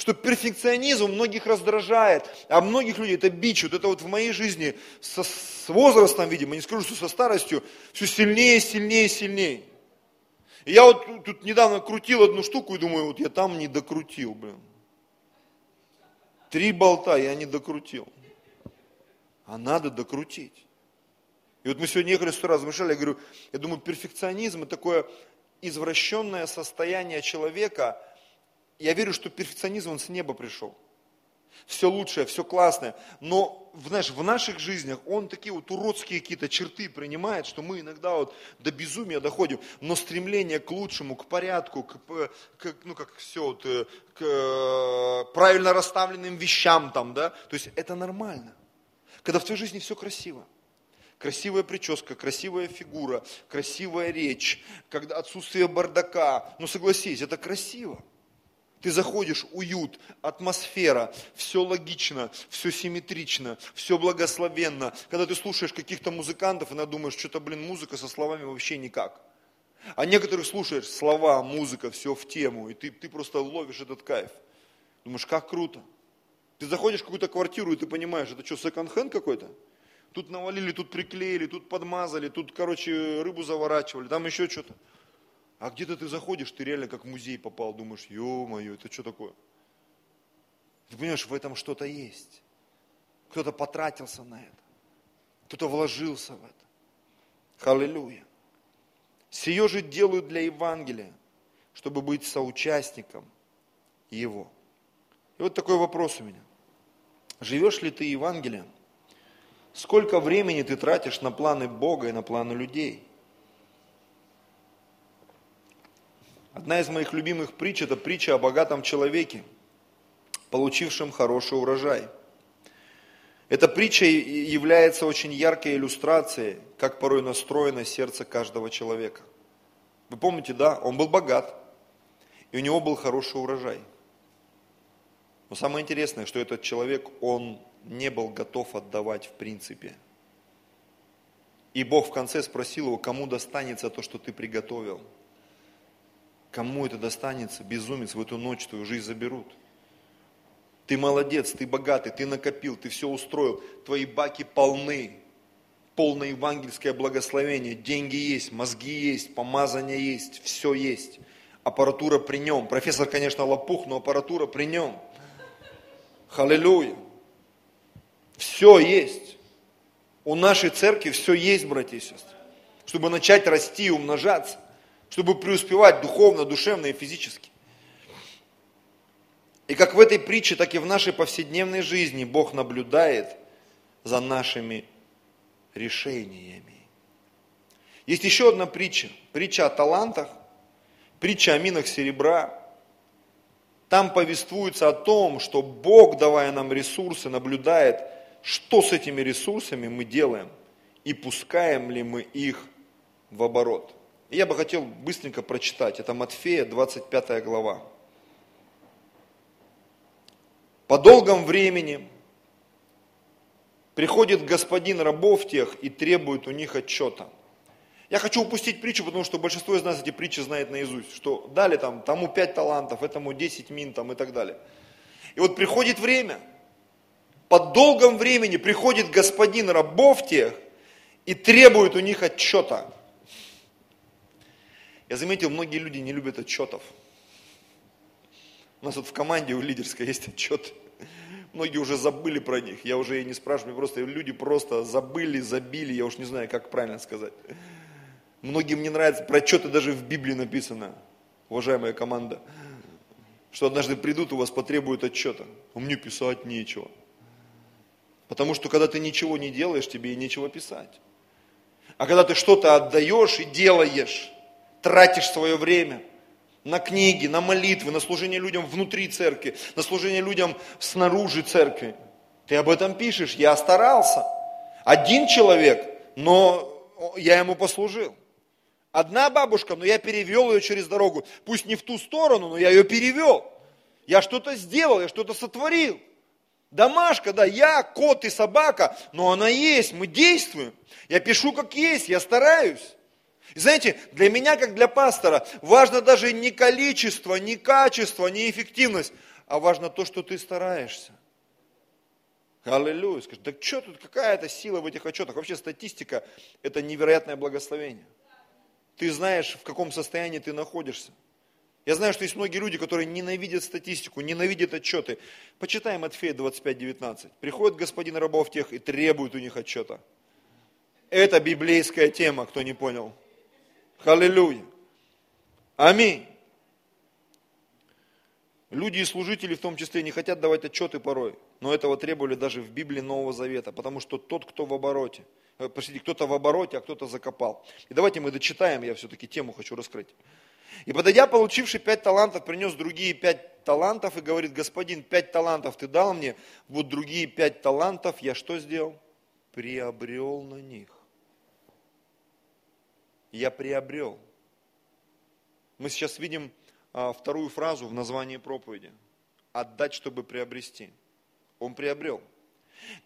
Speaker 1: Что перфекционизм многих раздражает, а многих людей это бич. Вот это вот в моей жизни со, с возрастом, видимо, не скажу, что со старостью, все сильнее, сильнее, сильнее. И я вот тут недавно крутил одну штуку и думаю, вот я там не докрутил, блин. Три болта я не докрутил. А надо докрутить. И вот мы сегодня ехали сто раз размышляли, я говорю, я думаю, перфекционизм это такое извращенное состояние человека, я верю, что перфекционизм, он с неба пришел. Все лучшее, все классное. Но, знаешь, в наших жизнях он такие вот уродские какие-то черты принимает, что мы иногда вот до безумия доходим. Но стремление к лучшему, к порядку, к, к ну как все, вот, э, к э, правильно расставленным вещам там, да, то есть это нормально. Когда в твоей жизни все красиво красивая прическа, красивая фигура, красивая речь, когда отсутствие бардака. Ну согласись, это красиво. Ты заходишь, уют, атмосфера, все логично, все симметрично, все благословенно. Когда ты слушаешь каких-то музыкантов, иногда думаешь, что-то, блин, музыка со словами вообще никак. А некоторых слушаешь слова, музыка, все в тему, и ты, ты просто ловишь этот кайф. Думаешь, как круто. Ты заходишь в какую-то квартиру, и ты понимаешь, это что, секонд-хенд какой-то? Тут навалили, тут приклеили, тут подмазали, тут, короче, рыбу заворачивали, там еще что-то. А где-то ты заходишь, ты реально как в музей попал, думаешь, ё-моё, это что такое? Ты понимаешь, в этом что-то есть. Кто-то потратился на это. Кто-то вложился в это. Халилюя. Сие же делают для Евангелия, чтобы быть соучастником его. И вот такой вопрос у меня. Живешь ли ты Евангелием? Сколько времени ты тратишь на планы Бога и на планы людей? Одна из моих любимых притч – это притча о богатом человеке, получившем хороший урожай. Эта притча является очень яркой иллюстрацией, как порой настроено сердце каждого человека. Вы помните, да, он был богат, и у него был хороший урожай. Но самое интересное, что этот человек, он не был готов отдавать в принципе. И Бог в конце спросил его, кому достанется то, что ты приготовил – Кому это достанется, безумец, в эту ночь твою жизнь заберут. Ты молодец, ты богатый, ты накопил, ты все устроил, твои баки полны, полное евангельское благословение, деньги есть, мозги есть, помазание есть, все есть. Аппаратура при нем. Профессор, конечно, лопух, но аппаратура при нем. Халилюя. Все есть. У нашей церкви все есть, братья и сестры. Чтобы начать расти и умножаться чтобы преуспевать духовно, душевно и физически. И как в этой притче, так и в нашей повседневной жизни Бог наблюдает за нашими решениями. Есть еще одна притча, притча о талантах, притча о минах серебра. Там повествуется о том, что Бог, давая нам ресурсы, наблюдает, что с этими ресурсами мы делаем и пускаем ли мы их в оборот. Я бы хотел быстренько прочитать. Это Матфея, 25 глава. По долгом времени приходит господин рабов тех и требует у них отчета. Я хочу упустить притчу, потому что большинство из нас эти притчи знает наизусть, что дали там тому 5 талантов, этому 10 мин там, и так далее. И вот приходит время, по долгом времени приходит господин рабов тех и требует у них отчета. Я заметил, многие люди не любят отчетов. У нас вот в команде у лидерской есть отчет. Многие уже забыли про них. Я уже и не спрашиваю, просто люди просто забыли, забили, я уж не знаю, как правильно сказать. Многим не нравится, про отчеты даже в Библии написано, уважаемая команда, что однажды придут, у вас потребуют отчета. А мне писать нечего. Потому что когда ты ничего не делаешь, тебе и нечего писать. А когда ты что-то отдаешь и делаешь, тратишь свое время на книги, на молитвы, на служение людям внутри церкви, на служение людям снаружи церкви. Ты об этом пишешь, я старался. Один человек, но я ему послужил. Одна бабушка, но я перевел ее через дорогу. Пусть не в ту сторону, но я ее перевел. Я что-то сделал, я что-то сотворил. Домашка, да, я, кот и собака, но она есть, мы действуем. Я пишу как есть, я стараюсь. Знаете, для меня, как для пастора, важно даже не количество, не качество, не эффективность, а важно то, что ты стараешься. Аллилуйя. Скажи, так что тут, какая то сила в этих отчетах? Вообще статистика – это невероятное благословение. Ты знаешь, в каком состоянии ты находишься. Я знаю, что есть многие люди, которые ненавидят статистику, ненавидят отчеты. Почитаем Матфея 25-19. Приходит господин рабов тех и требует у них отчета. Это библейская тема, кто не понял. Аллилуйя. Аминь. Люди и служители в том числе не хотят давать отчеты порой, но этого требовали даже в Библии Нового Завета, потому что тот, кто в обороте, э, простите, кто-то в обороте, а кто-то закопал. И давайте мы дочитаем, я все-таки тему хочу раскрыть. И подойдя, получивший пять талантов, принес другие пять талантов и говорит, господин, пять талантов ты дал мне, вот другие пять талантов я что сделал? Приобрел на них я приобрел. Мы сейчас видим а, вторую фразу в названии проповеди. Отдать, чтобы приобрести. Он приобрел.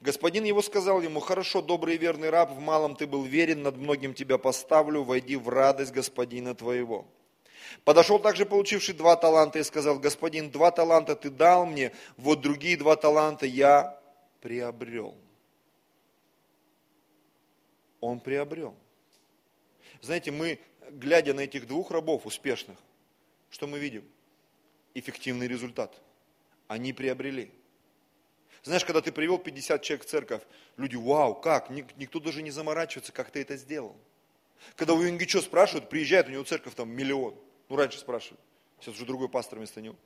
Speaker 1: Господин его сказал ему, хорошо, добрый и верный раб, в малом ты был верен, над многим тебя поставлю, войди в радость господина твоего. Подошел также получивший два таланта и сказал, господин, два таланта ты дал мне, вот другие два таланта я приобрел. Он приобрел. Знаете, мы, глядя на этих двух рабов успешных, что мы видим? Эффективный результат. Они приобрели. Знаешь, когда ты привел 50 человек в церковь, люди, вау, как? Никто даже не заморачивается, как ты это сделал. Когда у Юнгичо спрашивают, приезжает, у него церковь там миллион. Ну, раньше спрашивали. Сейчас уже другой пастор вместо него.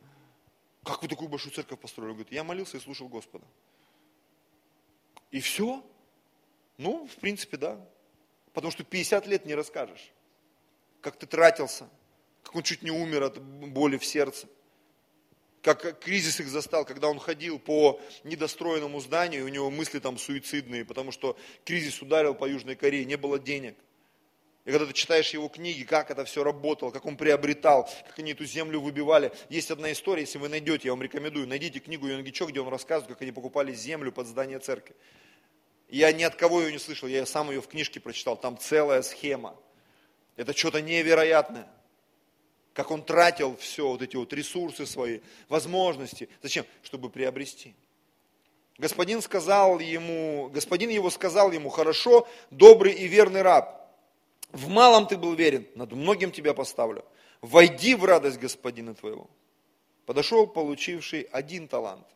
Speaker 1: Как вы такую большую церковь построили? Он говорит, я молился и слушал Господа. И все? Ну, в принципе, да. Потому что 50 лет не расскажешь. Как ты тратился, как он чуть не умер от боли в сердце как кризис их застал, когда он ходил по недостроенному зданию, у него мысли там суицидные, потому что кризис ударил по Южной Корее, не было денег. И когда ты читаешь его книги, как это все работало, как он приобретал, как они эту землю выбивали. Есть одна история, если вы найдете, я вам рекомендую, найдите книгу Йонгичо, где он рассказывает, как они покупали землю под здание церкви. Я ни от кого ее не слышал, я сам ее в книжке прочитал, там целая схема. Это что-то невероятное как он тратил все, вот эти вот ресурсы свои, возможности. Зачем? Чтобы приобрести. Господин сказал ему, господин его сказал ему, хорошо, добрый и верный раб, в малом ты был верен, над многим тебя поставлю. Войди в радость господина твоего. Подошел получивший один талант.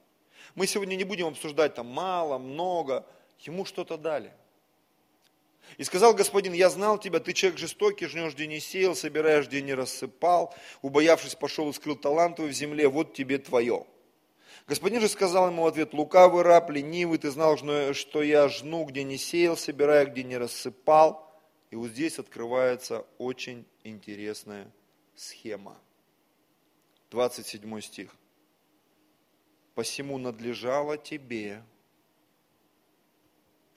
Speaker 1: Мы сегодня не будем обсуждать там мало, много, ему что-то дали. И сказал господин, я знал тебя, ты человек жестокий, жнешь, где не сеял, собираешь, где не рассыпал, убоявшись, пошел и скрыл талант твой в земле, вот тебе твое. Господин же сказал ему в ответ, лукавый раб, ленивый, ты знал, что я жну, где не сеял, собираю, где не рассыпал. И вот здесь открывается очень интересная схема. 27 стих. Посему надлежало тебе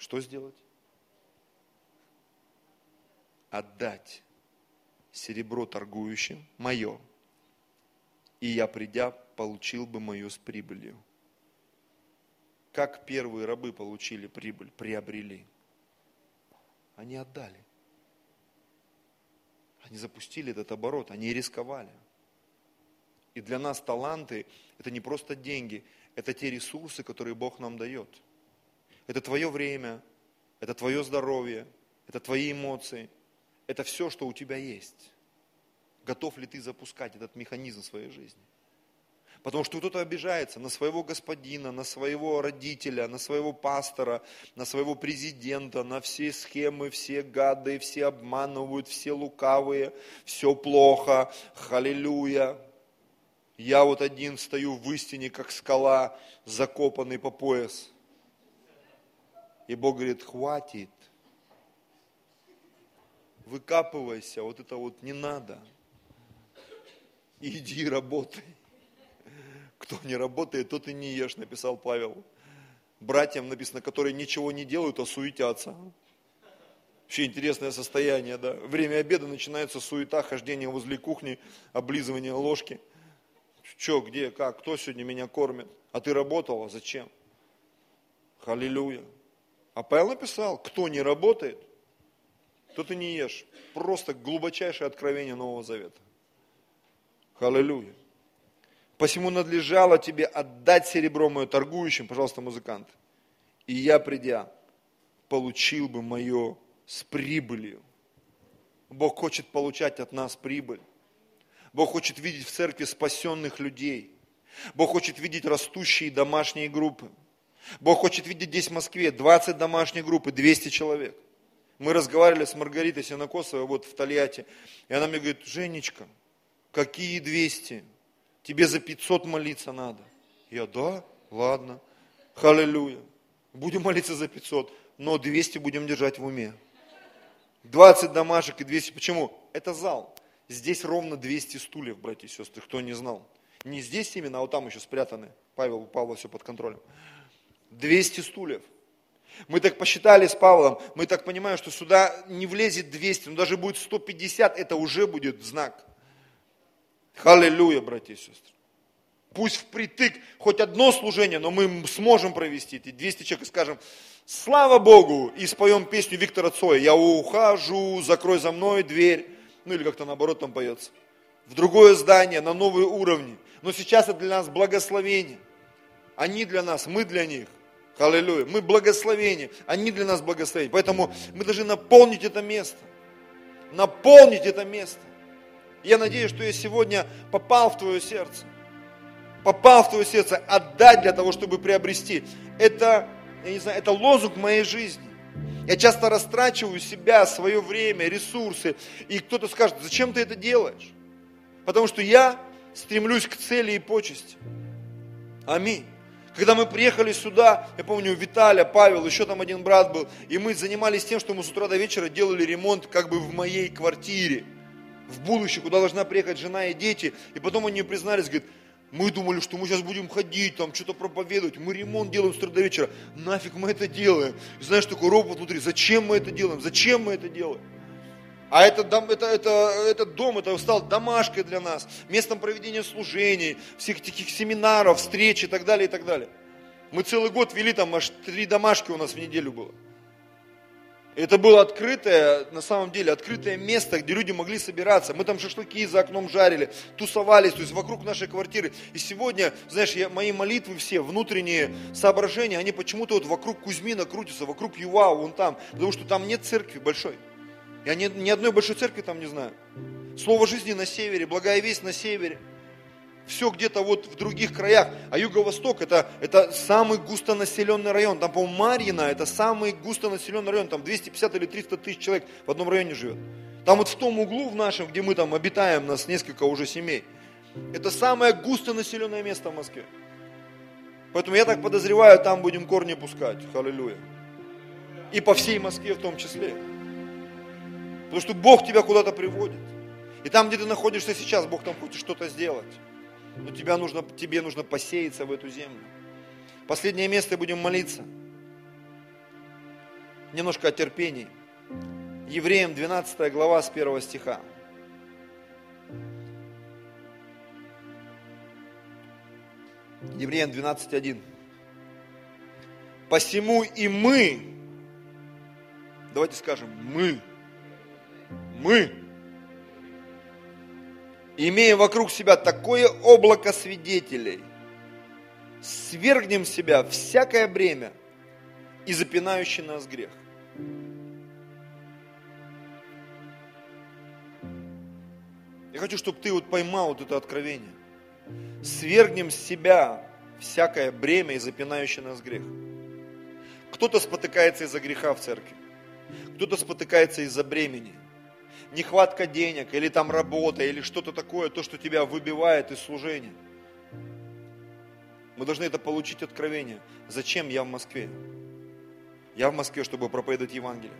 Speaker 1: что сделать? отдать серебро торгующим мое, и я, придя, получил бы мое с прибылью. Как первые рабы получили прибыль, приобрели? Они отдали. Они запустили этот оборот, они рисковали. И для нас таланты – это не просто деньги, это те ресурсы, которые Бог нам дает. Это твое время, это твое здоровье, это твои эмоции – это все, что у тебя есть. Готов ли ты запускать этот механизм своей жизни? Потому что кто-то обижается на своего господина, на своего родителя, на своего пастора, на своего президента, на все схемы, все гады, все обманывают, все лукавые, все плохо, халилюя. Я вот один стою в истине, как скала, закопанный по пояс. И Бог говорит, хватит, выкапывайся, вот это вот не надо. Иди работай. Кто не работает, тот и не ешь, написал Павел. Братьям написано, которые ничего не делают, а суетятся. Вообще интересное состояние, да. Время обеда начинается суета, хождение возле кухни, облизывание ложки. Че, где, как, кто сегодня меня кормит? А ты работал, а зачем? Халилюя. А Павел написал, кто не работает, то ты не ешь. Просто глубочайшее откровение Нового Завета. Аллилуйя. Посему надлежало тебе отдать серебро мое торгующим, пожалуйста, музыкант. И я, придя, получил бы мое с прибылью. Бог хочет получать от нас прибыль. Бог хочет видеть в церкви спасенных людей. Бог хочет видеть растущие домашние группы. Бог хочет видеть здесь в Москве 20 домашних групп и 200 человек. Мы разговаривали с Маргаритой Синокосовой вот в Тольятти, и она мне говорит, Женечка, какие 200? Тебе за 500 молиться надо. Я, да, ладно, халилюя. Будем молиться за 500, но 200 будем держать в уме. 20 домашек и 200. Почему? Это зал. Здесь ровно 200 стульев, братья и сестры, кто не знал. Не здесь именно, а вот там еще спрятаны. Павел, у Павла все под контролем. 200 стульев. Мы так посчитали с Павлом, мы так понимаем, что сюда не влезет 200, но даже будет 150, это уже будет знак. Аллилуйя, братья и сестры. Пусть впритык хоть одно служение, но мы сможем провести. И 200 человек и скажем, слава Богу, и споем песню Виктора Цоя. Я ухожу, закрой за мной дверь. Ну или как-то наоборот там поется. В другое здание, на новые уровни. Но сейчас это для нас благословение. Они для нас, мы для них. Аллилуйя. Мы благословение, они для нас благословение. Поэтому мы должны наполнить это место. Наполнить это место. Я надеюсь, что я сегодня попал в твое сердце попал в твое сердце, отдать для того, чтобы приобрести. Это, я не знаю, это лозунг моей жизни. Я часто растрачиваю себя, свое время, ресурсы, и кто-то скажет, зачем ты это делаешь? Потому что я стремлюсь к цели и почести. Аминь. Когда мы приехали сюда, я помню, Виталя, Павел, еще там один брат был, и мы занимались тем, что мы с утра до вечера делали ремонт как бы в моей квартире, в будущее, куда должна приехать жена и дети. И потом они признались, говорят, мы думали, что мы сейчас будем ходить, там что-то проповедовать. Мы ремонт делаем с утра до вечера. Нафиг мы это делаем? И знаешь, такой робот внутри. Зачем мы это делаем? Зачем мы это делаем? А это, это, это, этот дом, это стал домашкой для нас, местом проведения служений, всех таких семинаров, встреч и так далее, и так далее. Мы целый год вели там, аж три домашки у нас в неделю было. Это было открытое, на самом деле, открытое место, где люди могли собираться. Мы там шашлыки за окном жарили, тусовались, то есть вокруг нашей квартиры. И сегодня, знаешь, я, мои молитвы все, внутренние соображения, они почему-то вот вокруг Кузьмина крутятся, вокруг Юау, вон там, потому что там нет церкви большой. Я ни, ни одной большой церкви там не знаю. Слово жизни на севере, благая весть на севере – все где-то вот в других краях. А Юго-Восток это, это самый густонаселенный район. Там, по-моему, Марьино это самый густонаселенный район. Там 250 или 300 тысяч человек в одном районе живет. Там вот в том углу в нашем, где мы там обитаем, нас несколько уже семей. Это самое густонаселенное место в Москве. Поэтому я так подозреваю, там будем корни пускать. Аллилуйя. И по всей Москве в том числе. Потому что Бог тебя куда-то приводит. И там, где ты находишься сейчас, Бог там хочет что-то сделать но тебя нужно, тебе нужно посеяться в эту землю. Последнее место будем молиться. Немножко о терпении. Евреям 12 глава с 1 стиха. Евреям 12.1. Посему и мы, давайте скажем, мы, мы, имея вокруг себя такое облако свидетелей, свергнем себя всякое бремя и запинающий нас грех. Я хочу, чтобы ты вот поймал вот это откровение. Свергнем с себя всякое бремя и запинающий нас грех. Кто-то спотыкается из-за греха в церкви, кто-то спотыкается из-за бремени – нехватка денег, или там работа, или что-то такое, то, что тебя выбивает из служения. Мы должны это получить откровение. Зачем я в Москве? Я в Москве, чтобы проповедовать Евангелие.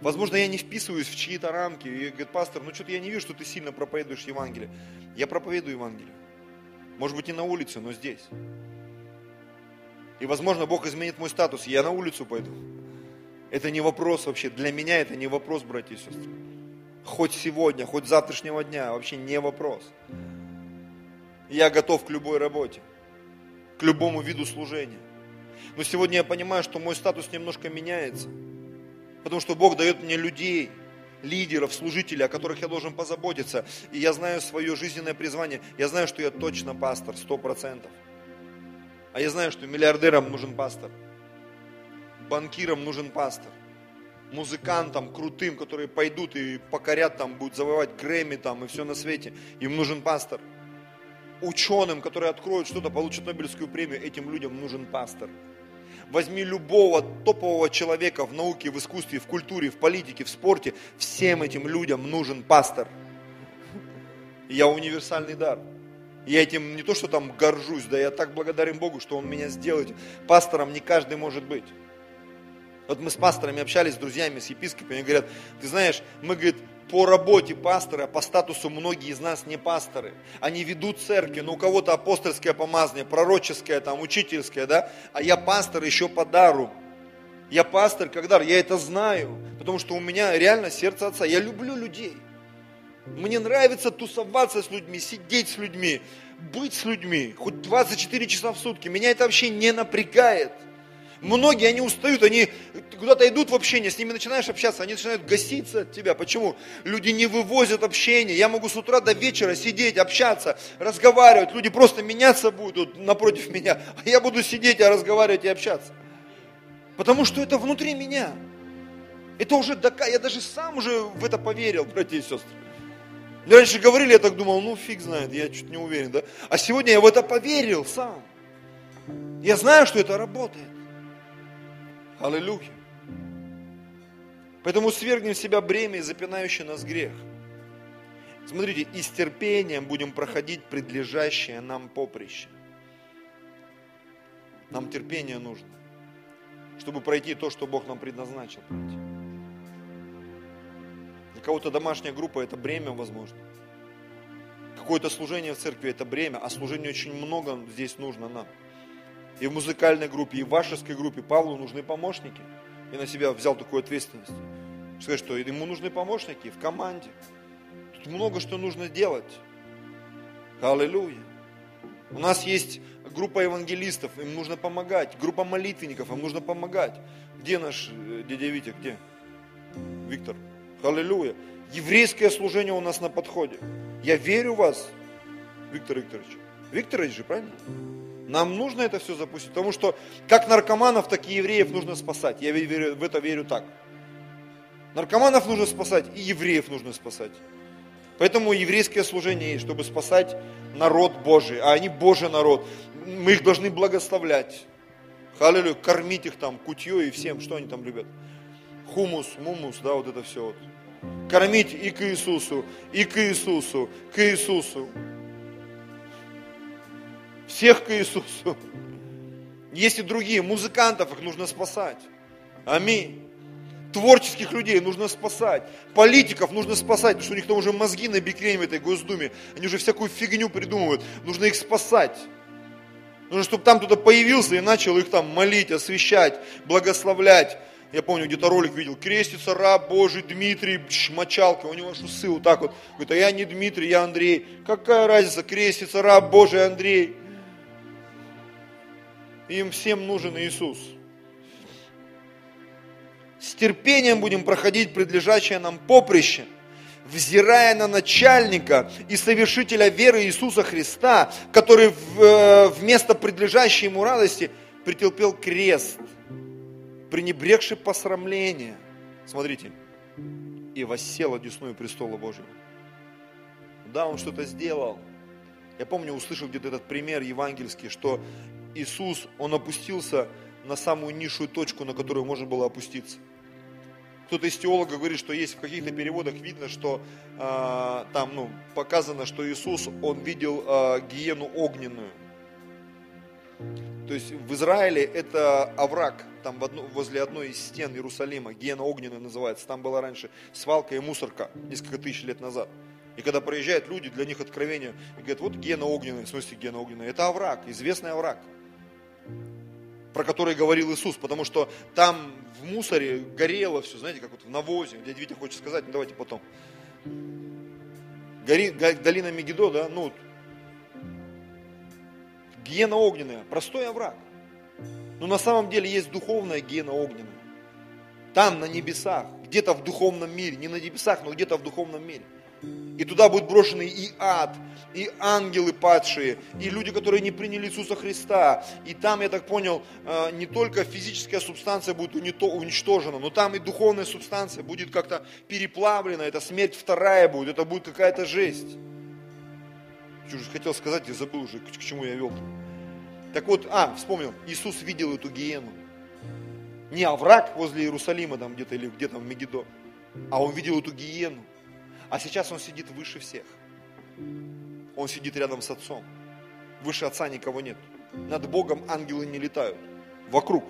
Speaker 1: Возможно, я не вписываюсь в чьи-то рамки. И говорит, пастор, ну что-то я не вижу, что ты сильно проповедуешь Евангелие. Я проповедую Евангелие. Может быть, не на улице, но здесь. И, возможно, Бог изменит мой статус, я на улицу пойду. Это не вопрос вообще. Для меня это не вопрос, братья и сестры хоть сегодня, хоть завтрашнего дня, вообще не вопрос. Я готов к любой работе, к любому виду служения. Но сегодня я понимаю, что мой статус немножко меняется, потому что Бог дает мне людей, лидеров, служителей, о которых я должен позаботиться. И я знаю свое жизненное призвание. Я знаю, что я точно пастор, сто процентов. А я знаю, что миллиардерам нужен пастор, банкирам нужен пастор, музыкантам крутым, которые пойдут и покорят там, будут завоевать Грэмми там и все на свете. Им нужен пастор. Ученым, которые откроют что-то, получат Нобелевскую премию, этим людям нужен пастор. Возьми любого топового человека в науке, в искусстве, в культуре, в политике, в спорте. Всем этим людям нужен пастор. Я универсальный дар. Я этим не то, что там горжусь, да я так благодарен Богу, что Он меня сделает. Пастором не каждый может быть. Вот мы с пасторами общались, с друзьями, с епископами, они говорят, ты знаешь, мы, говорит, по работе пастора, по статусу многие из нас не пасторы. Они ведут церкви, но у кого-то апостольское помазание, пророческое, там, учительское, да, а я пастор еще по дару. Я пастор как дар, я это знаю, потому что у меня реально сердце отца. Я люблю людей. Мне нравится тусоваться с людьми, сидеть с людьми, быть с людьми, хоть 24 часа в сутки. Меня это вообще не напрягает. Многие, они устают, они куда-то идут в общение, с ними начинаешь общаться, они начинают гаситься от тебя. Почему? Люди не вывозят общение. Я могу с утра до вечера сидеть, общаться, разговаривать. Люди просто меняться будут напротив меня, а я буду сидеть, а разговаривать и общаться. Потому что это внутри меня. Это уже, я даже сам уже в это поверил, братья и сестры. Мне раньше говорили, я так думал, ну фиг знает, я чуть не уверен, да? А сегодня я в это поверил сам. Я знаю, что это работает. Аллилуйя. Поэтому свергнем в себя бремя и запинающий нас грех. Смотрите, и с терпением будем проходить предлежащее нам поприще. Нам терпение нужно, чтобы пройти то, что Бог нам предназначил пройти. Для кого-то домашняя группа – это бремя, возможно. Какое-то служение в церкви – это бремя, а служения очень много здесь нужно нам и в музыкальной группе, и в вашеской группе Павлу нужны помощники. И на себя взял такую ответственность. Сказать, что ему нужны помощники в команде. Тут много что нужно делать. Аллилуйя. У нас есть группа евангелистов, им нужно помогать. Группа молитвенников, им нужно помогать. Где наш э, дядя Витя, где? Виктор. Аллилуйя. Еврейское служение у нас на подходе. Я верю в вас, Виктор Викторович. Викторович же, правильно? Нам нужно это все запустить, потому что как наркоманов, так и евреев нужно спасать. Я верю, в это верю так. Наркоманов нужно спасать, и евреев нужно спасать. Поэтому еврейское служение есть, чтобы спасать народ Божий, а они Божий народ. Мы их должны благословлять. Халилю, кормить их там кутье и всем, что они там любят. Хумус, мумус, да, вот это все вот. Кормить и к Иисусу, и к Иисусу, к Иисусу всех к Иисусу. Есть и другие, музыкантов их нужно спасать. Аминь. Творческих людей нужно спасать. Политиков нужно спасать, потому что у них там уже мозги на бикрень в этой Госдуме. Они уже всякую фигню придумывают. Нужно их спасать. Нужно, чтобы там кто-то появился и начал их там молить, освещать, благословлять. Я помню, где-то ролик видел, крестится раб Божий Дмитрий, мочалка, у него аж усы вот так вот. Говорит, а я не Дмитрий, я Андрей. Какая разница, крестится раб Божий Андрей. Им всем нужен Иисус. С терпением будем проходить предлежащее нам поприще, взирая на начальника и совершителя веры Иисуса Христа, который э, вместо предлежащей ему радости претерпел крест, пренебрегший посрамление. Смотрите, и воссел одесную престола Божьего. Да, он что-то сделал. Я помню, услышал где-то этот пример евангельский, что Иисус, Он опустился на самую низшую точку, на которую можно было опуститься. Кто-то из теологов говорит, что есть в каких-то переводах видно, что э, там ну, показано, что Иисус, Он видел э, гиену огненную. То есть в Израиле это овраг, там в одно, возле одной из стен Иерусалима, гиена огненная называется, там была раньше свалка и мусорка несколько тысяч лет назад. И когда проезжают люди, для них откровение, и говорят, вот гена огненная, в смысле гена огненная, это овраг, известный овраг про который говорил Иисус, потому что там в мусоре горело все, знаете, как вот в навозе. Дядя Витя хочет сказать, ну давайте потом. Гори, долина Мегидо, да, ну, гиена огненная, простой овраг. Но на самом деле есть духовная гиена огненная. Там, на небесах, где-то в духовном мире, не на небесах, но где-то в духовном мире. И туда будет брошены и ад, и ангелы падшие, и люди, которые не приняли Иисуса Христа. И там, я так понял, э, не только физическая субстанция будет уничтожена, но там и духовная субстанция будет как-то переплавлена. Это смерть вторая будет, это будет какая-то жесть. Что же хотел сказать, я забыл уже, к чему я вел. Так вот, а, вспомнил, Иисус видел эту гиену. Не овраг возле Иерусалима там где-то или где-то в Мегидо, а он видел эту гиену. А сейчас он сидит выше всех. Он сидит рядом с Отцом. Выше Отца никого нет. Над Богом ангелы не летают. Вокруг,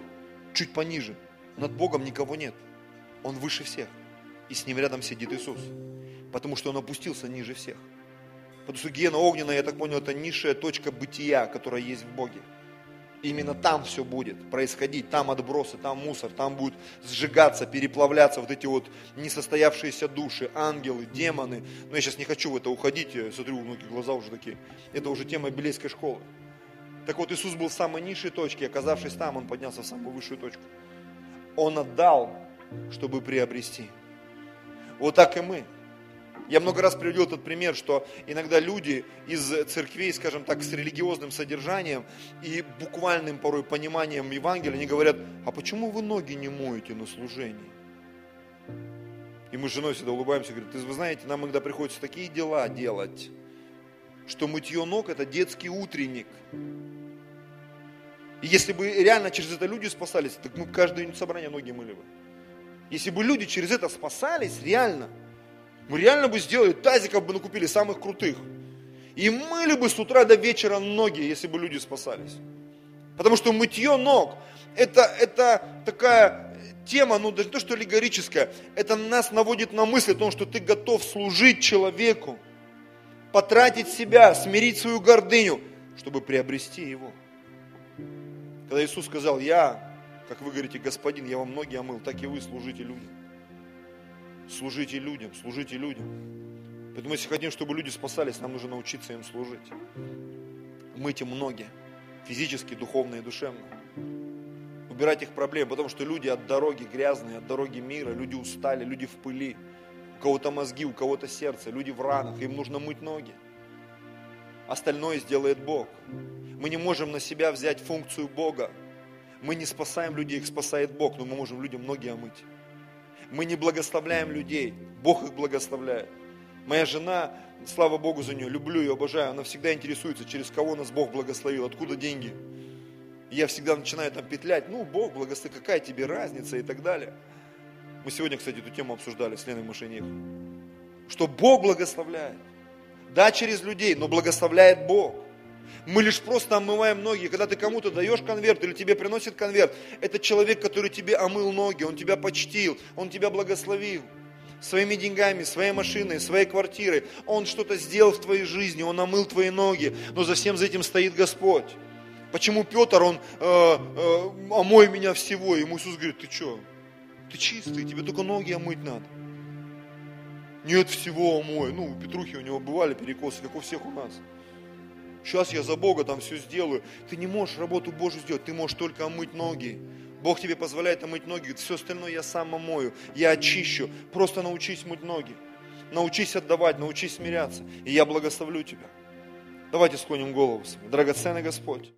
Speaker 1: чуть пониже. Над Богом никого нет. Он выше всех. И с ним рядом сидит Иисус. Потому что он опустился ниже всех. Потому что гена огненная, я так понял, это низшая точка бытия, которая есть в Боге. Именно там все будет происходить, там отбросы, там мусор, там будут сжигаться, переплавляться вот эти вот несостоявшиеся души, ангелы, демоны. Но я сейчас не хочу в это уходить, я смотрю, у многих глаза уже такие. Это уже тема Белейской школы. Так вот, Иисус был в самой низшей точке, оказавшись там, Он поднялся в самую высшую точку. Он отдал, чтобы приобрести. Вот так и мы. Я много раз приводил этот пример, что иногда люди из церквей, скажем так, с религиозным содержанием и буквальным порой пониманием Евангелия, они говорят, а почему вы ноги не моете на служении? И мы с женой всегда улыбаемся, говорят, вы знаете, нам иногда приходится такие дела делать, что мытье ног это детский утренник. И если бы реально через это люди спасались, так мы каждое собрание ноги мыли бы. Если бы люди через это спасались, реально – мы реально бы сделали, тазиков бы накупили самых крутых. И мыли бы с утра до вечера ноги, если бы люди спасались. Потому что мытье ног, это, это такая тема, ну даже не то, что аллегорическая, это нас наводит на мысль о том, что ты готов служить человеку, потратить себя, смирить свою гордыню, чтобы приобрести его. Когда Иисус сказал, я, как вы говорите, господин, я вам ноги омыл, так и вы служите людям. Служите людям, служите людям. Поэтому если хотим, чтобы люди спасались, нам нужно научиться им служить. Мыть им ноги, физически, духовно и душевно. Убирать их проблемы, потому что люди от дороги грязные, от дороги мира, люди устали, люди в пыли. У кого-то мозги, у кого-то сердце, люди в ранах, им нужно мыть ноги. Остальное сделает Бог. Мы не можем на себя взять функцию Бога. Мы не спасаем людей, их спасает Бог, но мы можем людям ноги омыть. Мы не благословляем людей, Бог их благословляет. Моя жена, слава Богу за нее, люблю ее, обожаю, она всегда интересуется, через кого нас Бог благословил, откуда деньги. я всегда начинаю там петлять, ну, Бог благословит, какая тебе разница и так далее. Мы сегодня, кстати, эту тему обсуждали с Леной Машинех. Что Бог благословляет. Да, через людей, но благословляет Бог. Мы лишь просто омываем ноги. Когда ты кому-то даешь конверт или тебе приносит конверт, это человек, который тебе омыл ноги, он тебя почтил, он тебя благословил своими деньгами, своей машиной, своей квартирой. Он что-то сделал в твоей жизни, он омыл твои ноги, но за всем за этим стоит Господь. Почему Петр, он, э, э, омой меня всего, ему Иисус говорит, ты что, ты чистый, тебе только ноги омыть надо. Нет всего омой. Ну, у Петрухи у него бывали перекосы, как у всех у нас сейчас я за Бога там все сделаю. Ты не можешь работу Божью сделать, ты можешь только омыть ноги. Бог тебе позволяет омыть ноги, все остальное я сам омою, я очищу. Просто научись мыть ноги. Научись отдавать, научись смиряться. И я благословлю тебя. Давайте склоним голову. Драгоценный Господь.